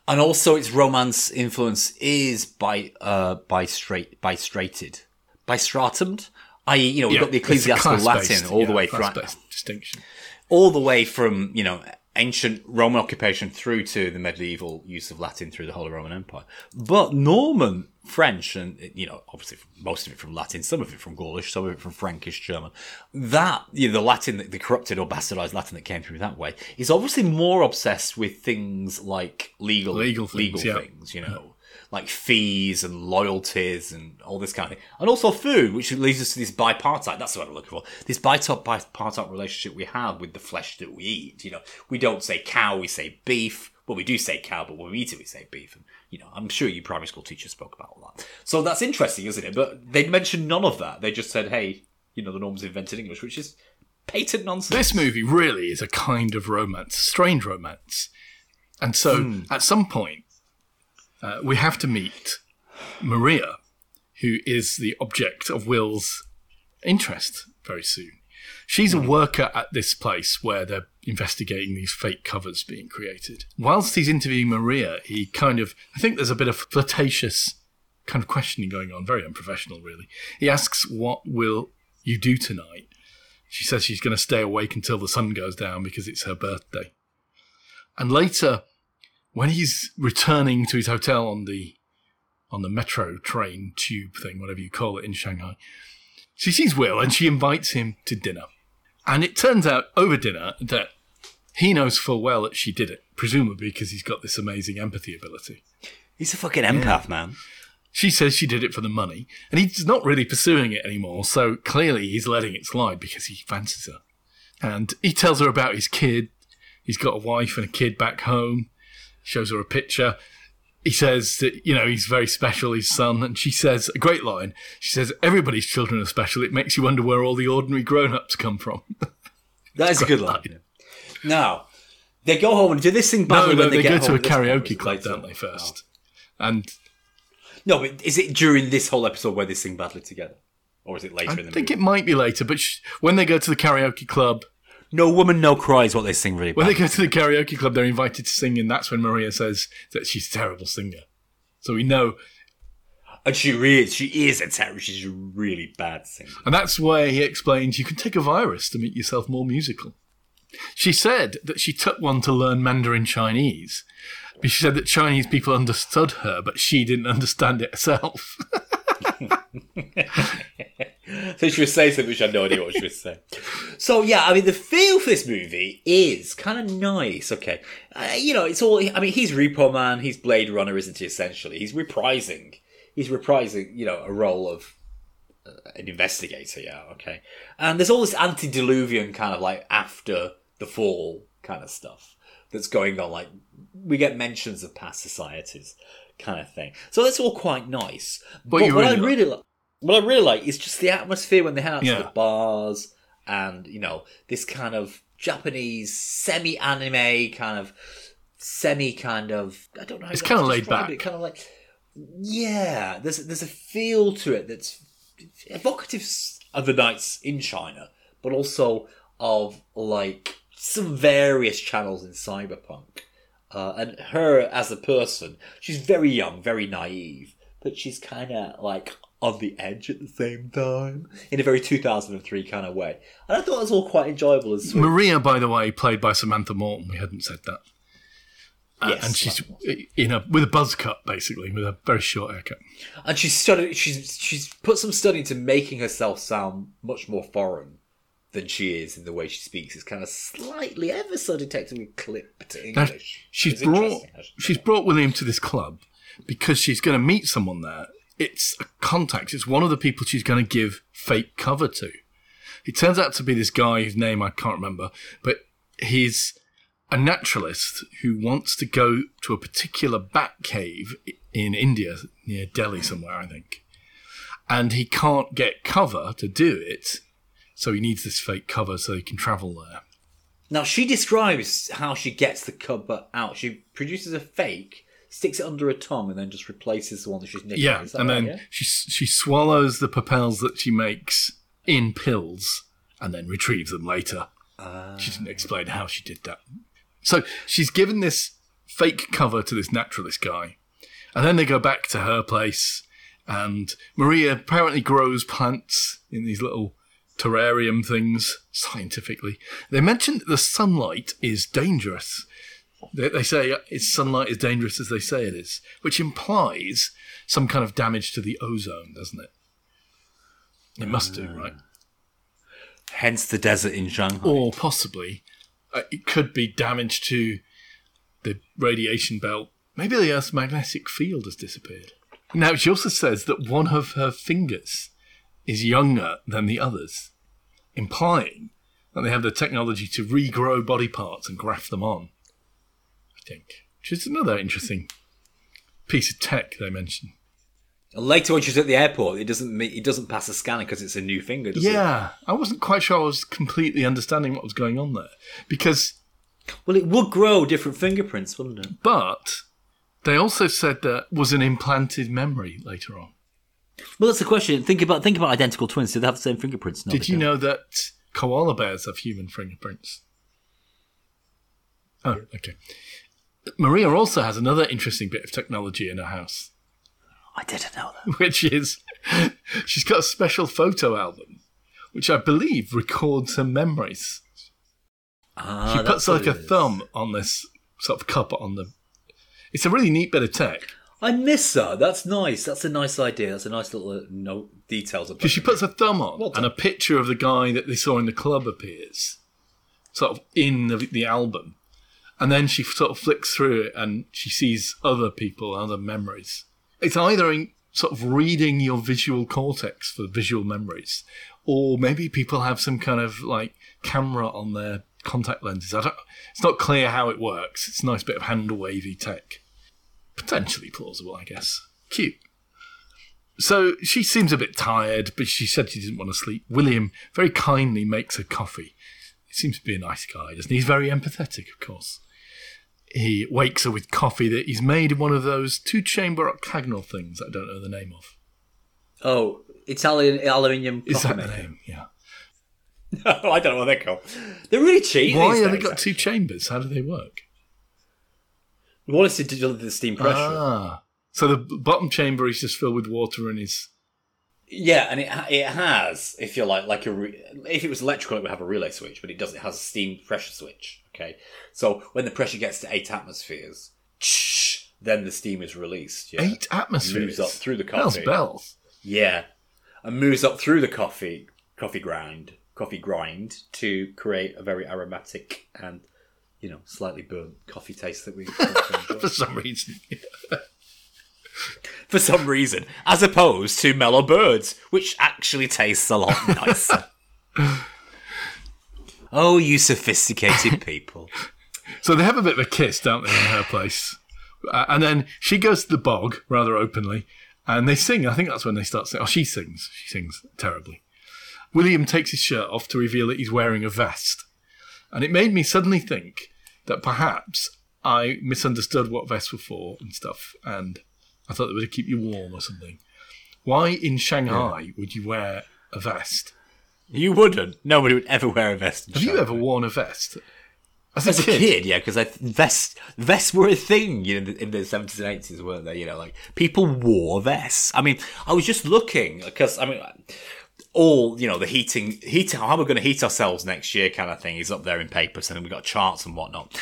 And also its romance influence is by uh by straight by straighted. By stratumed? I.e., you know, we've got the ecclesiastical Latin all the way through distinction. all the way from, you know, ancient Roman occupation through to the medieval use of Latin through the whole of Roman Empire. But Norman French, and you know, obviously most of it from Latin, some of it from Gaulish, some of it from Frankish German. That you know, the Latin, the corrupted or bastardized Latin that came through that way, is obviously more obsessed with things like legal Legal things, yeah. things, you know. Like fees and loyalties and all this kind of thing. And also food, which leads us to this bipartite, that's what I'm looking for. This bipartite, bipartite relationship we have with the flesh that we eat. You know, we don't say cow, we say beef. Well, we do say cow, but when we eat it, we say beef. And, you know, I'm sure you primary school teachers spoke about all that. So that's interesting, isn't it? But they mentioned none of that. They just said, hey, you know, the Normans invented English, which is patent nonsense. This movie really is a kind of romance, strange romance. And so Hmm. at some point, uh, we have to meet Maria, who is the object of Will's interest very soon. She's a worker at this place where they're investigating these fake covers being created. Whilst he's interviewing Maria, he kind of, I think there's a bit of flirtatious kind of questioning going on, very unprofessional, really. He asks, What will you do tonight? She says she's going to stay awake until the sun goes down because it's her birthday. And later, when he's returning to his hotel on the on the metro train tube thing, whatever you call it in Shanghai, she sees Will and she invites him to dinner. And it turns out over dinner that he knows full well that she did it, presumably because he's got this amazing empathy ability. He's a fucking empath, man. She says she did it for the money, and he's not really pursuing it anymore, so clearly he's letting it slide because he fancies her. And he tells her about his kid. He's got a wife and a kid back home. Shows her a picture. He says that, you know, he's very special, his son. And she says, a great line. She says, Everybody's children are special. It makes you wonder where all the ordinary grown ups come from. That is a good line. Now, they go home and do this thing badly no, no, when they, they, get go to a karaoke club, don't they, oh. first? And No, but is it during this whole episode where they sing badly together? Or is it later I in the I think movie? it might be later, but sh- when they go to the karaoke club, No Woman, No Cry is what they sing really when they go to the karaoke club, they're invited to sing, and that's when Maria says that she's a terrible singer. So we know And she really, she is a terrible, she's a really bad singer. And that's why he explains you can take a virus to make yourself more musical. She said that she took one to learn Mandarin Chinese. But she said that Chinese people understood her, but she didn't understand it herself. So she was saying something which I had no idea what she was saying. So yeah, I mean, the feel for this movie is kind of nice. Okay, uh, you know, it's all. I mean, he's Repo Man, he's Blade Runner, isn't he? Essentially, he's reprising. He's reprising, you know, a role of uh, an investigator. Yeah, okay. And there's all this antediluvian kind of like after the fall kind of stuff that's going on. Like we get mentions of past societies, kind of thing. So that's all quite nice. But you what I really like, what I really like is just the atmosphere when they head out to the bars and you know this kind of Japanese semi-anime kind of semi kind of I don't know. How It's kinda laid back. It, kind of like yeah. There's there's a feel to it that's evocative of the nights in China, but also of like some various channels in cyberpunk. Uh, and her as a person, she's very young, very naive, but she's kind of like on the edge at the same time in a very 2003 kind of way. And I thought it was all quite enjoyable sweet. Maria, by the way, played by Samantha Morton. We hadn't said that. Uh, Yes, and she's in a with a buzz cut, basically, with a very short haircut. and she's studied. She's she's put some study into making herself sound much more foreign than she is in the way she speaks. It's kind of slightly, ever so detectively clipped to Now, English. she's brought she's brought William to this club because she's going to meet someone there. It's a contact. It's one of the people she's going to give fake cover to. It turns out to be this guy whose name I can't remember, but he's a naturalist who wants to go to a particular bat cave in India near Delhi somewhere, I think. And he can't get cover to do it, so he needs this fake cover so he can travel there. Now she describes how she gets the cover out. She produces a fake, sticks it under her tongue, and then just replaces the one that she's nicking. Yeah, and right, then yeah? she she swallows the papelles that she makes in pills, and then retrieves them later. Ah. she didn't explain how she did that. So she's given this fake cover to this naturalist guy, and then they go back to her place, and Maria apparently grows plants in these little terrarium things scientifically. They mention that the sunlight is dangerous. They, they say it's sunlight is dangerous as they say it is, which implies some kind of damage to the ozone, doesn't it? It must do, right? Hence the desert in Shanghai. Or possibly uh, it could be damage to the radiation belt. Maybe the Earth's magnetic field has disappeared. Now, she also says that one of her fingers is younger than the others, implying that they have the technology to regrow body parts and graft them on. Think. Which is another interesting piece of tech they mention. And later, when she's at the airport, it doesn't it doesn't pass a scanner because it's a new finger. Does it? Yeah, I wasn't quite sure I was completely understanding what was going on there. Because Well, it would grow different fingerprints, wouldn't it? But they also said that was an implanted memory later on. Well, that's the question. Think about think about identical twins. Do they have the same fingerprints? No, Did you don't. know that koala bears have human fingerprints? Oh, okay. Maria also has another interesting bit of technology in her house, I didn't know that. which is she's got a special photo album, which I believe records her memories. Ah, She puts like a thumb on this sort of cup on the It's a really neat bit of tech I miss that. That's nice. That's a nice idea. That's a nice little uh, note details about. because she puts a thumb on, Well and a picture of the guy that they saw in the club appears, sort of in the, the album, and then she sort of flicks through it and she sees other people, other memories. It's either in sort of reading your visual cortex for visual memories, or maybe people have some kind of like camera on their contact lenses. I don't, it's not clear how it works. It's a nice bit of hand wavy tech. Potentially plausible, I guess. Cute. So she seems a bit tired, but she said she didn't want to sleep. William very kindly makes her coffee. He seems to be a nice guy, doesn't he? He's very empathetic, of course. He wakes her with coffee that he's made in one of those two chamber octagonal things that I don't know the name of. Oh, Italian aluminium Is that the name? Yeah. No, I don't know what they're called. They're really cheap. Why have they got two chambers? How do they work? One is to deliver the steam pressure. Ah. So the bottom chamber is just filled with water and is. Yeah, and it it has, if you like, like a re- if it was electrical, it would have a relay switch, but it doesn't. It has a steam pressure switch. Okay, so when the pressure gets to eight atmospheres, then the steam is released. Yeah. Eight atmospheres. Moves up through the Bells, coffee. bells. Yeah, and moves up through the coffee coffee grind coffee grind to create a very aromatic and you know slightly burnt coffee taste that we For some reason. for some reason, as opposed to mellow birds, which actually tastes a lot nicer. Oh, you sophisticated people! So they have a bit of a kiss, don't they, in her place? Uh, and then she goes to the bog rather openly, and they sing. I think that's when they start singing. Oh, she sings. She sings terribly. William takes his shirt off to reveal that he's wearing a vest, and it made me suddenly think that perhaps I misunderstood what vests were for and stuff, and I thought they were to keep you warm or something. Why in Shanghai would you wear a vest? You wouldn't. Nobody would ever wear a vest. in Have you ever worn a vest? As a As a kid? kid, yeah, because vests vests were a thing, you know, in the seventies and eighties, weren't they? You know, like people wore vests. I mean, I was just looking because I mean, all you know, the heating, heating, how are we're going to heat ourselves next year, kind of thing, is up there in papers, and then we've got charts and whatnot.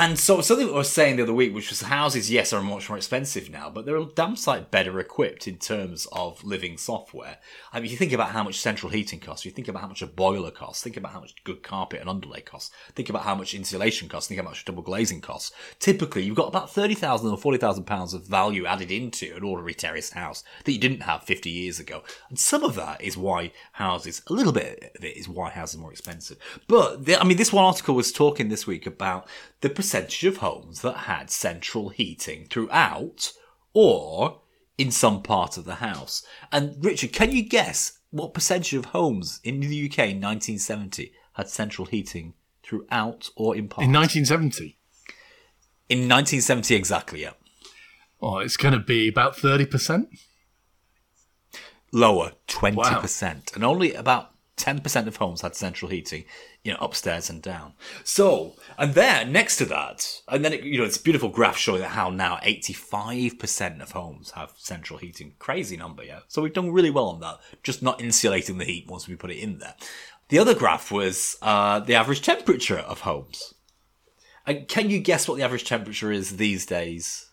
And so something I was saying the other week, which was houses, yes, are much more expensive now, but they're a damn sight better equipped in terms of living software. I mean, you think about how much central heating costs, you think about how much a boiler costs, think about how much good carpet and underlay costs, think about how much insulation costs, think about how much double glazing costs. Typically, you've got about 30,000 or 40,000 pounds of value added into an ordinary terraced house that you didn't have 50 years ago. And some of that is why houses, a little bit of it is why houses are more expensive. But, I mean, this one article was talking this week about the percentage of homes that had central heating throughout or in some part of the house. And Richard, can you guess what percentage of homes in the UK in 1970 had central heating throughout or in part? In 1970. in 1970 exactly, yeah. Oh, it's going to be about 30%. Lower, 20%. And only about 10% of homes had central heating, you know, upstairs and down. So, and there, next to that, and then, it, you know, it's a beautiful graph showing that how now 85% of homes have central heating. Crazy number, yeah? So we've done really well on that, just not insulating the heat once we put it in there. The other graph was uh, the average temperature of homes. And can you guess what the average temperature is these days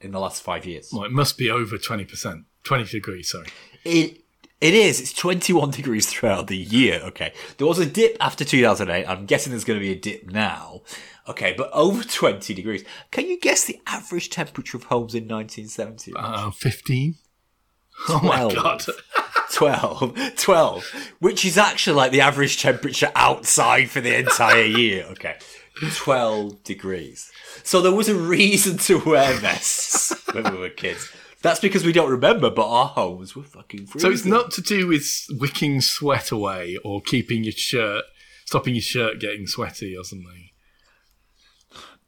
in the last five years? Well, it must be over 20%. 20 degrees, sorry. It it is. It's 21 degrees throughout the year. Okay. There was a dip after 2008. I'm guessing there's going to be a dip now. Okay, but over 20 degrees. Can you guess the average temperature of homes in 1970? Uh, 15? Oh my god. 12. 12. Which is actually like the average temperature outside for the entire year. Okay. 12 degrees. So there was a reason to wear vests when we were kids. That's because we don't remember, but our homes were fucking freezing. So it's not to do with wicking sweat away or keeping your shirt, stopping your shirt getting sweaty or something.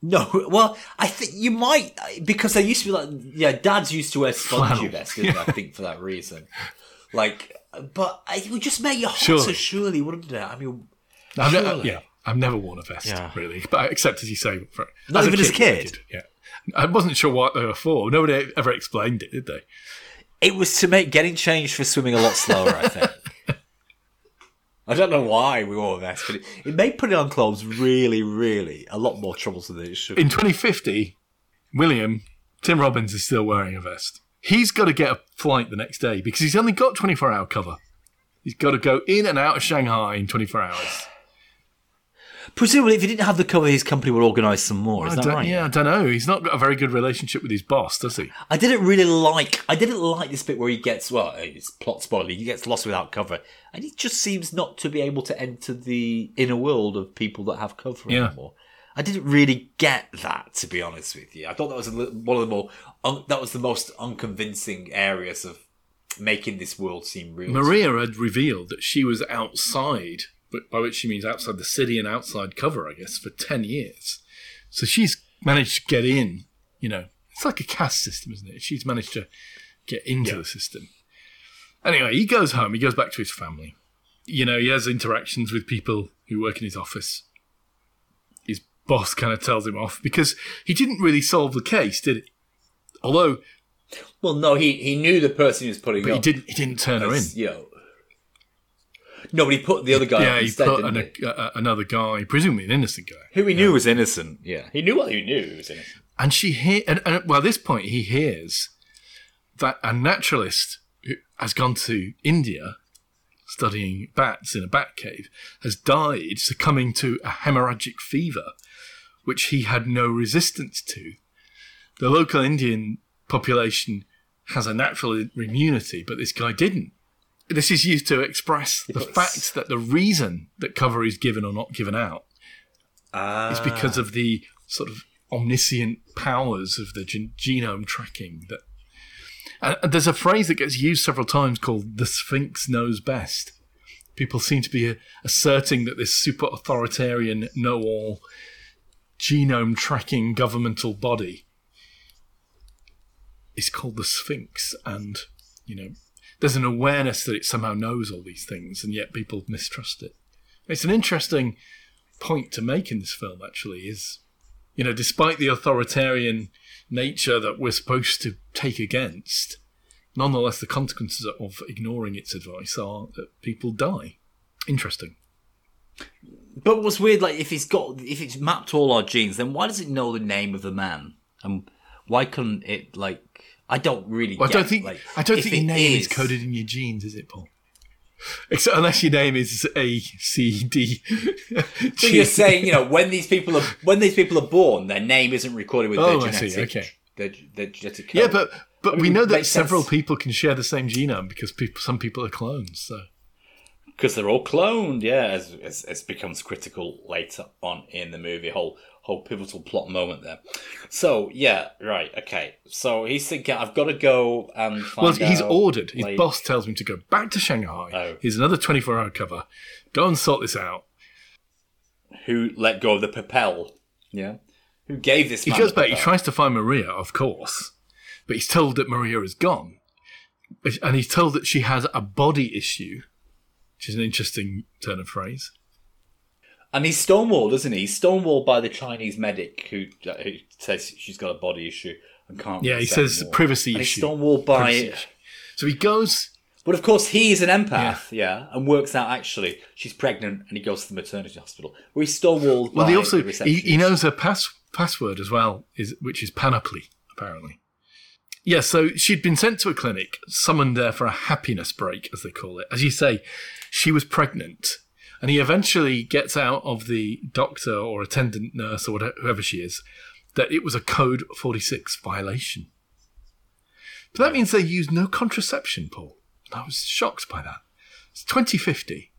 No, well, I think you might because they used to be like, yeah, dads used to wear spongy Flannel. vests, didn't? I think for that reason. Like, but it would just make you hotter, Surely. surely, wouldn't it? I mean, I've ne- yeah, I've never worn a vest, Yeah. really. But except as you say, for, Not even as a kid? Yeah. I wasn't sure what they were for. Nobody ever explained it, did they? it was to make getting changed for swimming a lot slower. I think. I don't know why we wore vests, but it, it made putting on clothes really, really a lot more troublesome than it should. In 2050, William, Tim Robbins is still wearing a vest. He's got to get a flight the next day because he's only got 24 hour cover. He's got to go in and out of Shanghai in 24 hours. Presumably, if he didn't have the cover, his company would organise some more. Is I that right? Yeah, I don't know. He's not got a very good relationship with his boss, does he? I didn't really like. I didn't like this bit where he gets well. It's plot spoiling. He gets lost without cover, and he just seems not to be able to enter the inner world of people that have cover Yeah. anymore. I didn't really get that, to be honest with you. I thought that was a, li- one of the more un, that was the most unconvincing areas of making this world seem real. Maria had revealed that she was outside, but by which she means outside the city and outside cover, I guess, for 10 years. So she's managed to get in, you know, it's like a caste system, isn't it? She's managed to get into the system. Anyway, he goes home, he goes back to his family. You know, he has interactions with people who work in his office. His boss kind of tells him off because he didn't really solve the case, did he? Although, Well, no, he he knew the person he was putting but he didn't, he didn't turn her in. You know, no, but he put the other guy Yeah, up he instead, put didn't an, he? a, another guy, presumably an innocent guy. who he knew was innocent. Yeah, he knew what he knew he was innocent. And she hear, and, and well, at this point, he hears that a naturalist who has gone to India studying bats in a bat cave has died, succumbing to a hemorrhagic fever, which he had no resistance to. The local Indian population has a natural immunity, but this guy didn't. This is used to express the Yes. fact that the reason that cover is given or not given out Ah, it's because of the sort of omniscient powers of the gen- genome tracking that and there's a phrase that gets used several times called the sphinx knows best people seem to be uh, asserting that this super authoritarian know-all genome tracking governmental body is called the sphinx and you know there's an awareness that it somehow knows all these things and yet people mistrust it it's an interesting point to make in this film actually is you know despite the authoritarian nature that we're supposed to take against nonetheless the consequences of ignoring its advice are that people die interesting But what's weird, like if it's got if it's mapped all our genes, then why does it know the name of the man? And why couldn't it like? I don't really. well, i don't think like, i don't think your name is coded in your genes is it paul Except unless your name is A C D. So you're saying, you know, when these people are when these people are born, their name isn't recorded with Oh, I their see, genetic, okay. their, their genetic code. Yeah, but but I mean, we know that several sense. people can share the same genome because people, some people are clones. So because they're all cloned. Yeah, as, as as becomes critical later on in the movie, whole whole pivotal plot moment there. So yeah, right, okay. So he's thinking, I've got to go and find well, he's out, ordered. His like- boss tells him to go back to Shanghai. Oh. Here's another 24 hour cover. Go and sort this out. who let go of the papelle? Yeah, who gave this? He goes back. He tries to find Maria, of course, but he's told that Maria is gone, and he's told that she has a body issue, which is an interesting turn of phrase. And he's stonewalled, isn't he? He's stonewalled by the Chinese medic who, uh, who says she's got a body issue and can't. Yeah, he says more. privacy And he's issue. stonewalled by. So he goes. But of course, he's an empath, yeah. and works out actually she's pregnant, and he goes to the maternity hospital. Where he's stonewalled. Well, by he also he, he knows her pass, password as well, is which is panoply apparently. Yeah, so she'd been sent to a clinic, summoned there for a happiness break, as they call it. As you say, she was pregnant, and he eventually gets out of the doctor or attendant nurse or whatever, whoever she is that it was a code forty six violation. But that means they used no contraception, Paul. I was shocked by that. It's twenty fifty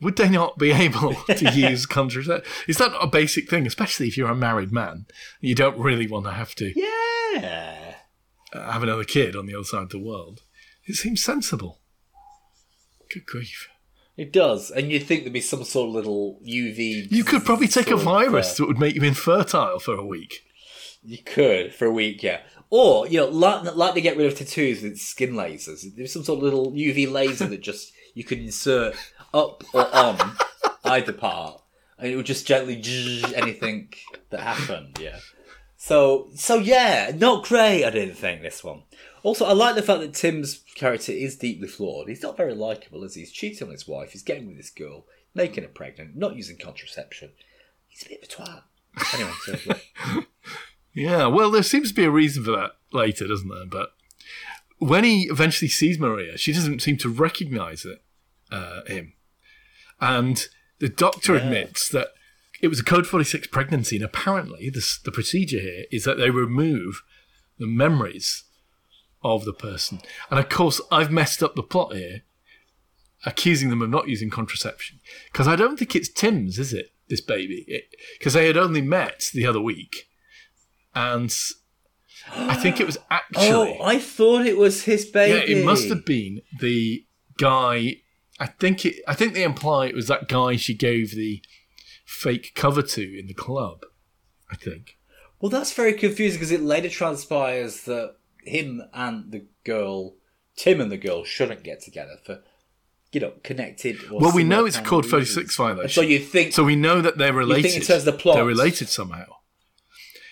would they not be able to use contraception? Is that not a basic thing, especially if you're a married man? You don't really want to have to Yeah. Have another kid on the other side of the world. It seems sensible. Good grief. It does, and you'd think there'd be some sort of little UV. You could probably take a virus uh, that would make you infertile for a week. You could for a week, yeah. Or you know, like, like they get rid of tattoos with skin lasers. There's some sort of little UV laser that just you could insert up or on either part, and it would just gently anything that happened. Yeah. So so yeah, not great. I didn't think this one. Also, I like the fact that Tim's character is deeply flawed. He's not very likable, as he? He's cheating on his wife. He's getting with this girl, making her pregnant, not using contraception. He's a bit of a twat. Anyway, so, yeah. Yeah, well, there seems to be a reason for that later, doesn't there? But when he eventually sees Maria, she doesn't seem to recognize it, uh, him. And the doctor admits that it was a Code 46 pregnancy, and apparently the, the procedure here is that they remove the memories of the person. And of course, I've messed up the plot here, accusing them of not using contraception. Because I don't think it's Tim's, is it, this baby? Because they had only met the other week. And I think it was oh, actually. Oh, I thought it was his baby. Yeah, it must have been the guy. I think it. I think they imply it was that guy she gave the fake cover to in the club. I think. Well, that's very confusing because it later transpires that him and the girl, Tim and the girl, shouldn't get together for, you know, connected. Or Well, we know it's called Code 46 violation. So you think? So we know that they're related. terms of the plot? They're related somehow.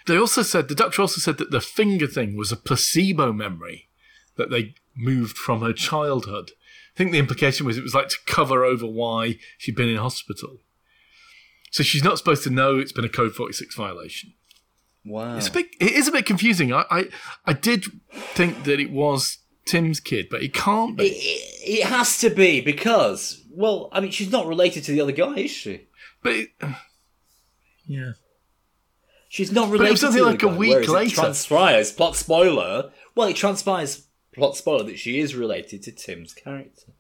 They also said the doctor also said that the finger thing was a placebo memory that they moved from her childhood. I think the implication was it was like to cover over why she'd been in hospital. So she's not supposed to know it's been a Code 46 violation. wow. It's a bit, it is a bit confusing. I, I, I did think that it was Tim's kid, but it can't be. It, it, it has to be because, well, I mean, she's not related to the other guy, is she? But it, yeah. She's not it related. was only to the like a week later. It transpires plot spoiler. Well, it transpires plot spoiler that she is related to Tim's character.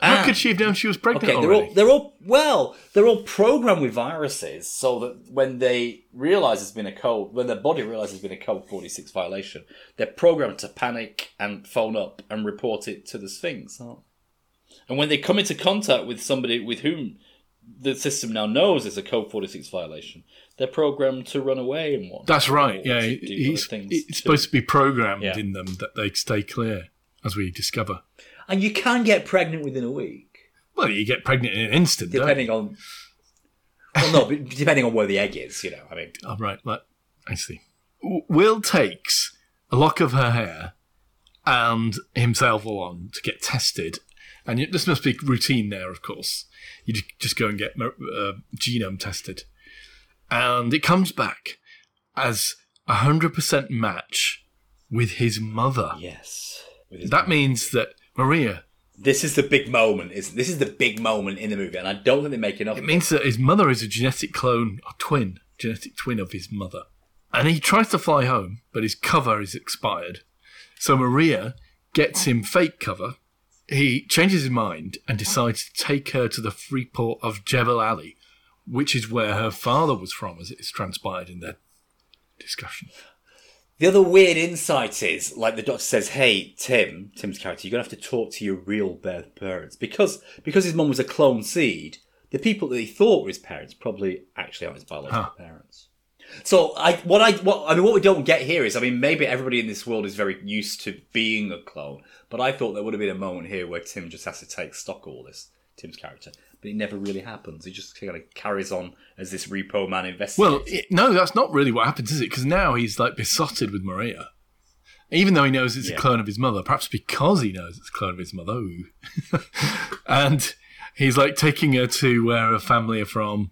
How And- could she have known she was pregnant Okay, they're already? all they're all well, they're all programmed with viruses, so that when they realise there's been a code, when their body realises there's been a code 46 violation, they're programmed to panic and phone up and report it to the Sphinx. aren't? And when they come into contact with somebody with whom the system now knows there's a code 46 violation, they're programmed to run away and what? That's right. Yeah, to do other he's, things it's supposed to be programmed Yeah. in them that they stay clear, as we discover. And you can get pregnant within a week, Well, you get pregnant in an instant, don't you? depending on. Well, no, but depending on where the egg is, you know. I mean, Oh, right. Let, I see. Will takes a lock of her hair and himself along to get tested. And this must be routine there, of course. You just go and get uh, genome tested. And it comes back as a 100% match with his mother. yes. With his That means that Maria, This is the big moment. Is this is the big moment in the movie, and I don't think they make enough. it means that his mother is a genetic clone, a twin, genetic twin of his mother. And he tries to fly home, but his cover is expired. So Maria gets him fake cover. He changes his mind and decides to take her to the free port of Jebel Ali, which is where her father was from, as it is transpired in their discussion. The other weird insight is, like the doctor says, "Hey, Tim, Tim's character, you're gonna have to talk to your real birth parents because because his mum was a clone seed. The people that he thought were his parents probably actually aren't his biological Huh. parents." So I what I what I mean what we don't get here is I mean maybe everybody in this world is very used to being a clone, but I thought there would have been a moment here where Tim just has to take stock of all this Tim's character, but it never really happens. He just kind of carries on as this repo man investigator. Well, it, no, that's not really what happens, is it? Because now he's like besotted with Maria. Even though he knows it's Yeah. a clone of his mother, perhaps because he knows it's a clone of his mother. And he's like taking her to where her family are from.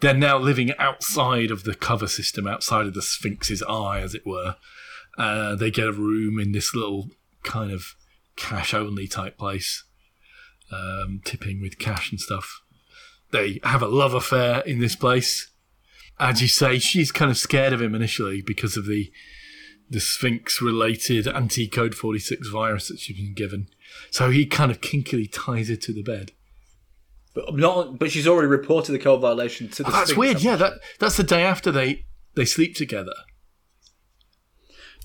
They're now living outside of the cover system, outside of the Sphinx's eye, as it were. Uh, they get a room in this little kind of cash only type place, um, tipping with cash and stuff. They have a love affair in this place as you say, she's kind of scared of him initially because of the the Sphinx related anti code 46 virus that she's been given. So he kind of kinkily ties her to the bed. But not, but she's already reported the code violation to the. Oh, that's Sphinx, weird. Yeah, that that's the day after they they sleep together.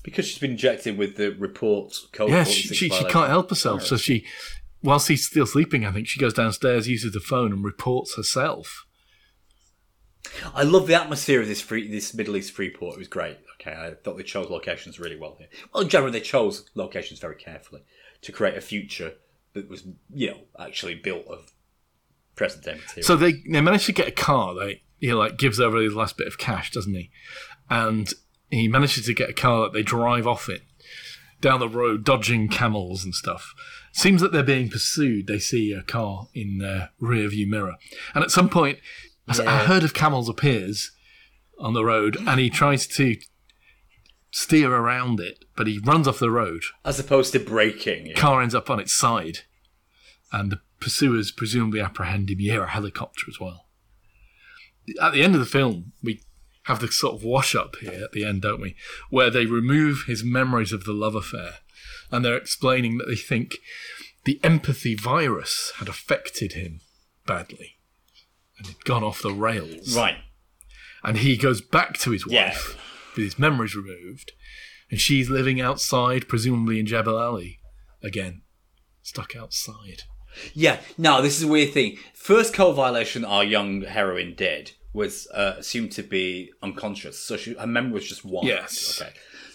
because she's been injected with the report code. Yeah, she, she, she can't help herself. So she, whilst he's still sleeping, I think she goes downstairs, uses the phone, and reports herself. I love the atmosphere of this free, this Middle East free port. It was great. Okay, I thought they chose locations really well here. Well, in general, they chose locations very carefully to create a future that was, you know, actually built of present day material. So they they manage to get a car. They he like gives over his last bit of cash, doesn't he? And he manages to get a car that they drive off in down the road, dodging camels and stuff. Seems that they're being pursued. They see a car in their rear view mirror, and at some point, a- a herd of camels appears on the road, and he tries to steer around it, but he runs off the road. As opposed to braking. yeah. Car ends up on its side, and the pursuers presumably apprehend him. You hear a helicopter as well. At the end of the film, we have the sort of wash up here at the end, don't we? Where they remove his memories of the love affair, and they're explaining that they think the empathy virus had affected him badly and had gone off the rails. Right. And he goes back to his Yeah. wife with his memories removed, and she's living outside, presumably in Jebel Ali again, stuck outside. Yeah. No, this is a weird thing. First code violation our young heroine did was uh, assumed to be unconscious, so she, her memory was just wiped. Yes. Okay.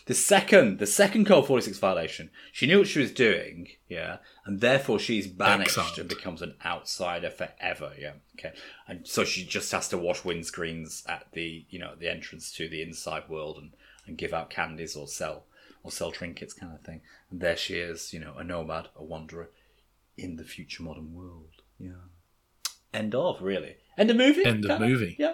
The second, the second code forty six violation, she knew what she was doing. Yeah, and therefore she's banished Exiled. and becomes an outsider forever. Yeah. Okay. And so she just has to wash windscreens at the you know the entrance to the inside world and and give out candies or sell or sell trinkets kind of thing. And there she is, you know, a nomad, a wanderer in the future modern world. Yeah. End of, really. End of movie? End of movie. Yeah.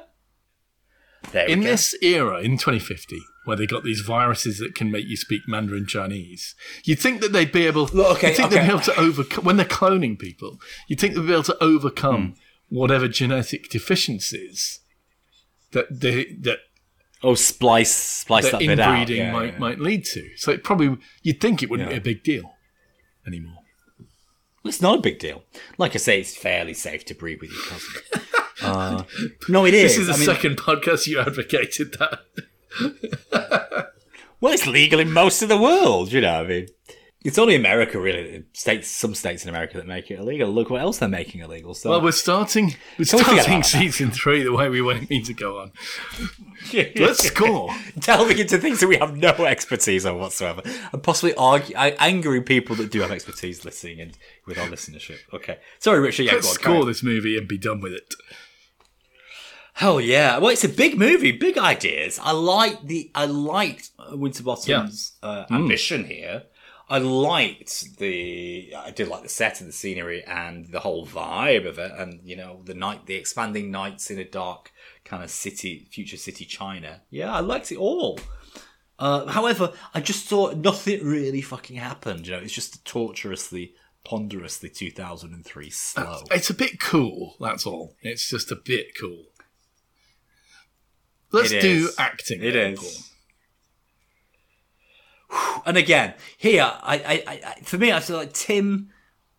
There In this era, in 2050, where they got these viruses that can make you speak Mandarin Chinese, you'd think that they'd be able. Look, okay, you'd think okay. they'd be able to overcome when they're cloning people. You'd think they'd be able to overcome Hmm. whatever genetic deficiencies that they that Oh, splice, splice that that, bit out. inbreeding Yeah, might yeah. might lead to. So it probably you'd think it wouldn't Yeah. be a big deal anymore. It's not a big deal. Like I say, it's fairly safe to breed with your cousin. uh, no, it is. This is the I mean, second podcast you advocated that. Well, it's legal in most of the world, you know. I mean, it's only America, really. States, some states in America that make it illegal. Look what else they're making illegal. So, Well, we're starting. We're Can we forget starting season three the way we wanted me to go on. Let's score. delving into things that we have no expertise on whatsoever, and possibly argue, angering people that do have expertise listening and with our listenership. Okay, sorry, Richard. Yeah, Let's on, score this movie and be done with it. Hell yeah! Well, it's a big movie, big ideas. I like the I liked Winterbottom's uh, ambition here. I liked the I did like the set and the scenery and the whole vibe of it, and you know the night, the expanding nights in a dark kind of city, future city China. Yeah, I liked it all. Uh, however, I just thought nothing really fucking happened. You know, it's just torturously, ponderously 2003 slow. It's a bit cool, that's all. It's just a bit cool. Let's do acting. It is. And again, here, I, I, I, for me, I feel like Tim,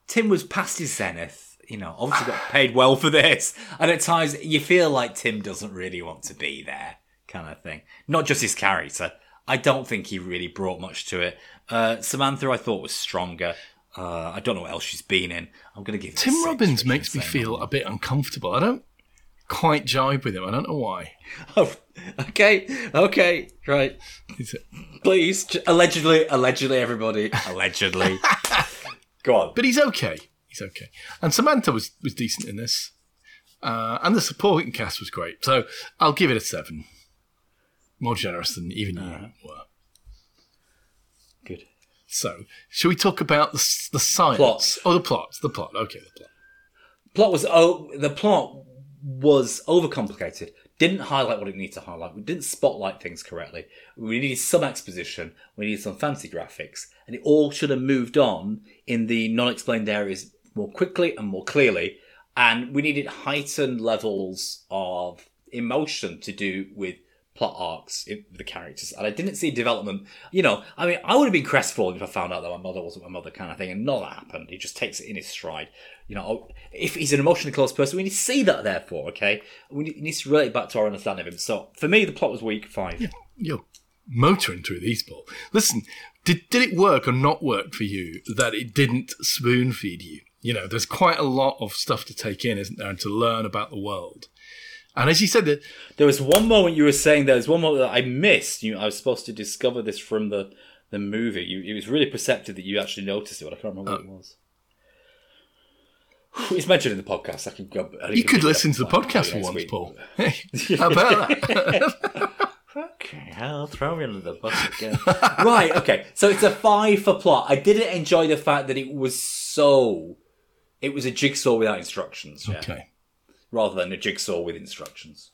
Tim was past his zenith. You know, obviously got paid well for this, and at times you feel like Tim doesn't really want to be there, kind of thing. Not just his character. I don't think he really brought much to it. Uh, Samantha, I thought was stronger. Uh, I don't know what else she's been in. I'm going to give Tim Robbins makes me feel a bit uncomfortable. I don't quite jibe with him. I don't know why. Oh, okay, okay, right. Is it- Please, allegedly, allegedly, everybody, allegedly. Go on. But he's okay. He's okay. And Samantha was, was decent in this. Uh, and the supporting cast was great. So I'll give it a seven. More generous than even you were. Good. So, shall we talk about the, the science? Plot. Oh, the plot. The plot. Okay, the plot. Plot was oh, the plot was overcomplicated. Didn't highlight what it needed to highlight. We didn't spotlight things correctly. We needed some exposition. We needed some fancy graphics, and it all should have moved on in the non-explained areas more quickly and more clearly. And we needed heightened levels of emotion to do with plot arcs the characters. And I didn't see development. You know, I mean, I would have been crestfallen if I found out that my mother wasn't my mother, kind of thing. And none of that happened. He just takes it in his stride. You know, if he's an emotionally close person, we need to see that. Therefore, okay, we need, need to relate back to our understanding of him. So for me, the plot was weak. Five. You're motoring through these, Paul. Listen, did, did it work or not work for you that it didn't spoon feed you? You know, there's quite a lot of stuff to take in, isn't there, and to learn about the world. And as you said, that There was one moment you were saying there was one moment that I missed. You, I was supposed to discover this from the the movie. You, it was really perceptive that you actually noticed it, but I can't remember what oh. it was. It's mentioned in the podcast. I can go. I you could listen to the like podcast for once, week. Paul. Hey, how about that? Okay, I'll throw me under the bus again. right, okay. So it's a five for plot. I didn't enjoy the fact that it was so. It was a jigsaw without instructions, yeah, okay. rather than a jigsaw with instructions.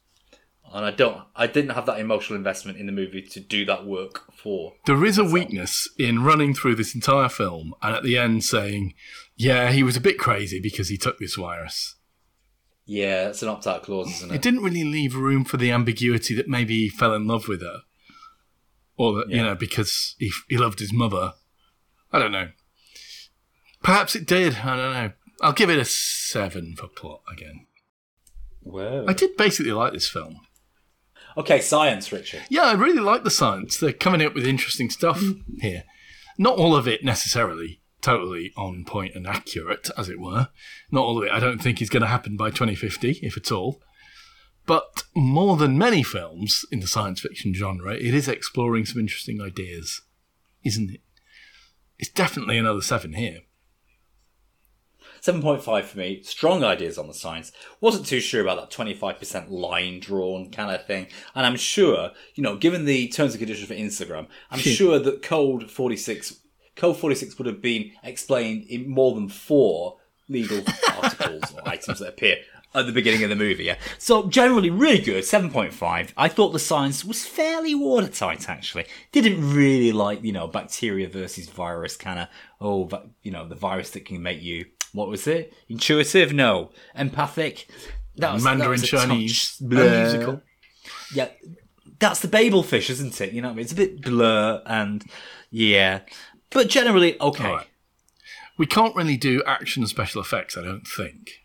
And I don't. I didn't have that emotional investment in the movie to do that work for. There is a weakness in running through this entire film and at the end saying, yeah, he was a bit crazy because he took this virus. Yeah, it's an opt-out clause, isn't It it? didn't really leave room for the ambiguity that maybe he fell in love with her. Or that, you know, because he, he loved his mother. I don't know. Perhaps it did. I don't know. I'll give it a seven for plot again. Whoa. I did basically like this film. Okay, science, Richard. Yeah, I really like the science. They're coming up with interesting stuff mm. here. Not all of it necessarily totally on point and accurate, as it were. Not all of it, I don't think, is going to happen by 2050, if at all. But more than many films in the science fiction genre, it is exploring some interesting ideas, isn't it? It's definitely another seven here. 7.5 for me. Strong ideas on the science. Wasn't too sure about that 25% line drawn kind of thing. And I'm sure, you know, given the terms and conditions for Instagram, I'm hmm. sure that Cold 46, Code 46 would have been explained in more than four legal articles or items that appear at the beginning of the movie. Yeah. So generally really good. 7.5. I thought the science was fairly watertight actually. Didn't really like, you know, bacteria versus virus kind of, oh, va- you know, the virus that can make you, what was it? Intuitive? No. Empathic? That was, that Mandarin was a Chinese, blur. musical. Yeah, that's the Babel fish, isn't it? You know, I mean? it's a bit blur and yeah, but generally okay. Right. We can't really do action special effects, I don't think.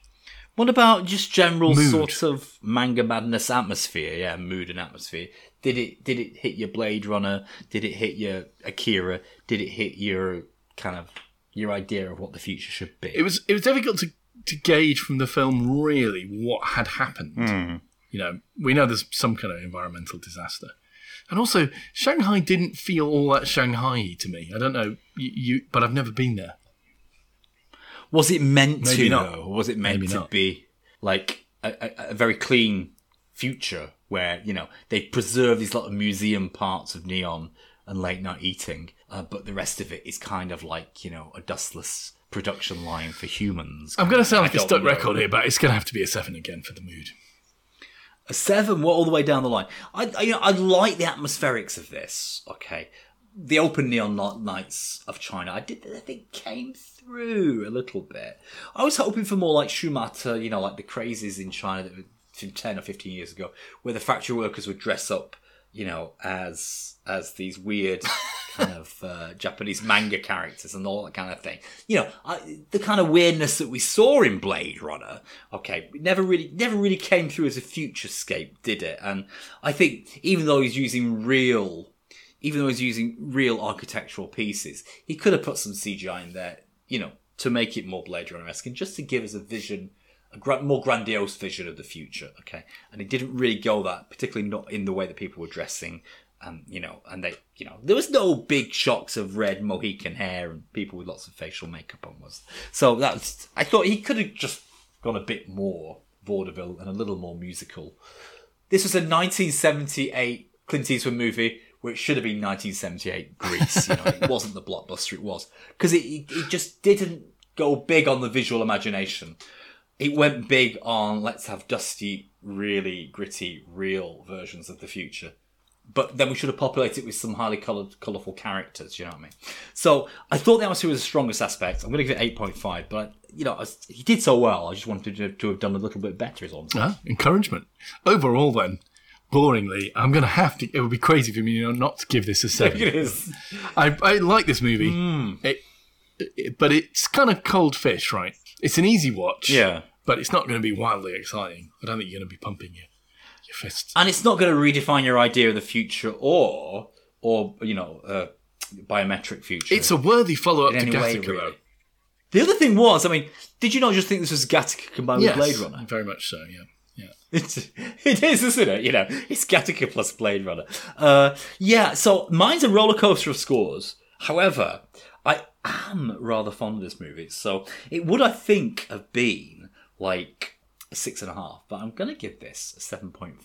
What about just general Mood. sort of manga madness atmosphere? Yeah, mood and atmosphere. Did it did it hit your Blade Runner? Did it hit your Akira? Did it hit your kind of your idea of what the future should be? it was it was difficult to to gauge from the film really what had happened. Hmm. You know, we know there's some kind of environmental disaster, and also Shanghai didn't feel all that Shanghai to me. I don't know you, you but I've never been there. Was it meant Maybe to not. though? Or was it meant Maybe to not. be like a, a, a very clean future where you know they preserve these lot of museum parts of neon and late night eating, uh, but the rest of it is kind of like you know a dustless production line for humans. I'm going to sound like a stuck know. record here, but it's going to have to be a seven again for the mood. A seven, well, all the way down the line. I, I, you know, I like the atmospherics of this. Okay, the open neon nights of China. I did, I think, came through a little bit. I was hoping for more like Schumacher, you know, like the crazes in China that were from ten or fifteen years ago, where the factory workers would dress up, you know, as as these weird kind of uh, Japanese manga characters and all that kind of thing. You know, I, the kind of weirdness that we saw in Blade Runner. Okay, never really, never really came through as a futurescape, did it? And I think even though he's using real, even though he's using real architectural pieces, he could have put some CGI in there, you know, to make it more Blade Runner-esque and just to give us a vision. A more grandiose vision of the future, okay, and it didn't really go that, particularly not in the way that people were dressing, and you know, and they, you know, there was no big shocks of red Mohican hair and people with lots of facial makeup on. Was so that's I thought he could have just gone a bit more vaudeville and a little more musical. This was a 1978 Clint Eastwood movie, which should have been 1978 Grease. You know, it wasn't the blockbuster it was because it it just didn't go big on the visual imagination. It went big on let's have dusty, really gritty, real versions of the future but then we should have populated it with some highly coloured, colourful characters. You know what I mean? So I thought the atmosphere was the strongest aspect. I'm going to give it eight point five, but you know I was- he did so well. I just wanted to, to have done a little bit better. Is all. Ah, encouragement. Overall, then, boringly, I'm going to have to. It would be crazy for me you know, not to give this a seven. It is. I, I like this movie, it, it- but it's kind of cold fish, right? It's an easy watch, Yeah. but it's not going to be wildly exciting. I don't think you're going to be pumping your your fists. and it's not going to redefine your idea of the future or or you know uh, biometric future. It's a worthy follow up to any way, Gattaca, really. though. The other thing was, I mean, did you not just think this was Gattaca combined Yes, with Blade Runner? very much so. Yeah, yeah. It's, it is, isn't it? You know, it's Gattaca plus Blade Runner. Uh, yeah, so mine's a roller coaster of scores. However, I am rather fond of this movie, so it would, I think, have been like a six and a half, but I'm going to give this a 7.5.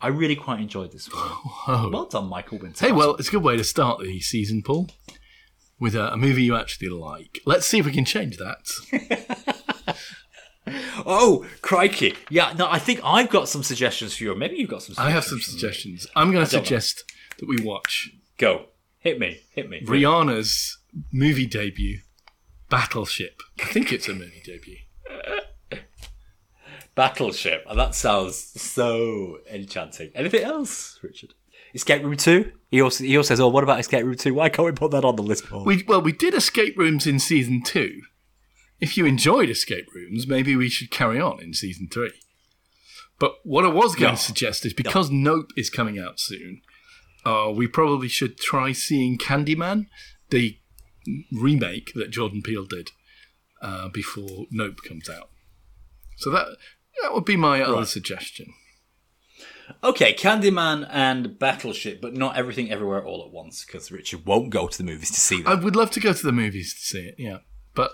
I really quite enjoyed this one. Oh. Well done, Michael Winter. Hey, well, it's a good way to start the season, Paul, with a, a movie you actually like. Let's see if we can change that. Oh, crikey! Yeah, no, I think I've got some suggestions for you. Maybe you've got some. I have some suggestions. I'm going to don't know. suggest that we watch Go, hit me, hit me. Rihanna's movie debut, Battleship. I think it's a movie debut. Battleship. And that sounds so enchanting. Anything else, Richard? Escape Room Two. He also he also says, "Oh, what about Escape Room Two? Why can't we put that on the list, Paul?" We well, we did escape rooms in season two. If you enjoyed escape rooms, maybe we should carry on in season three. But what I was going No. to suggest is because Nope is coming out soon, uh, we probably should try seeing Candyman, the remake that Jordan Peele did uh, before Nope comes out. So that that would be my other Right. suggestion. Okay, Candyman and Battleship, but not everything everywhere all at once, because Richard won't go to the movies to see that. I would love to go to the movies to see it, yeah, but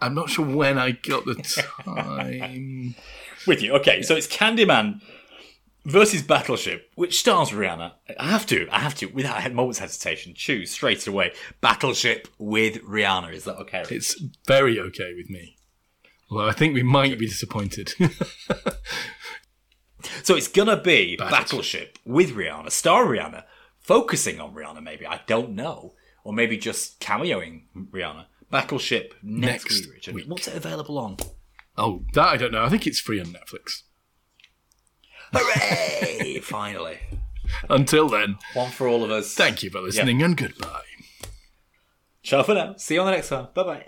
I'm not sure when I got the time. With you. Okay, so it's Candyman versus Battleship, which stars Rihanna. I have to, I have to, without a moment's hesitation, choose straight away Battleship with Rihanna. Is that okay? It's very okay with me. Although I think we might be disappointed. So it's gonna be Battleship. Battleship with Rihanna, star Rihanna, focusing on Rihanna, maybe. I don't know. Or maybe just cameoing Rihanna. Battleship next, Next week, Richard. week. What's it available on? oh, that I don't know. I think it's free on Netflix. Hooray! Finally. Until then, One for all of us. thank you for listening and goodbye. Ciao for now. See you on the next one. Bye bye.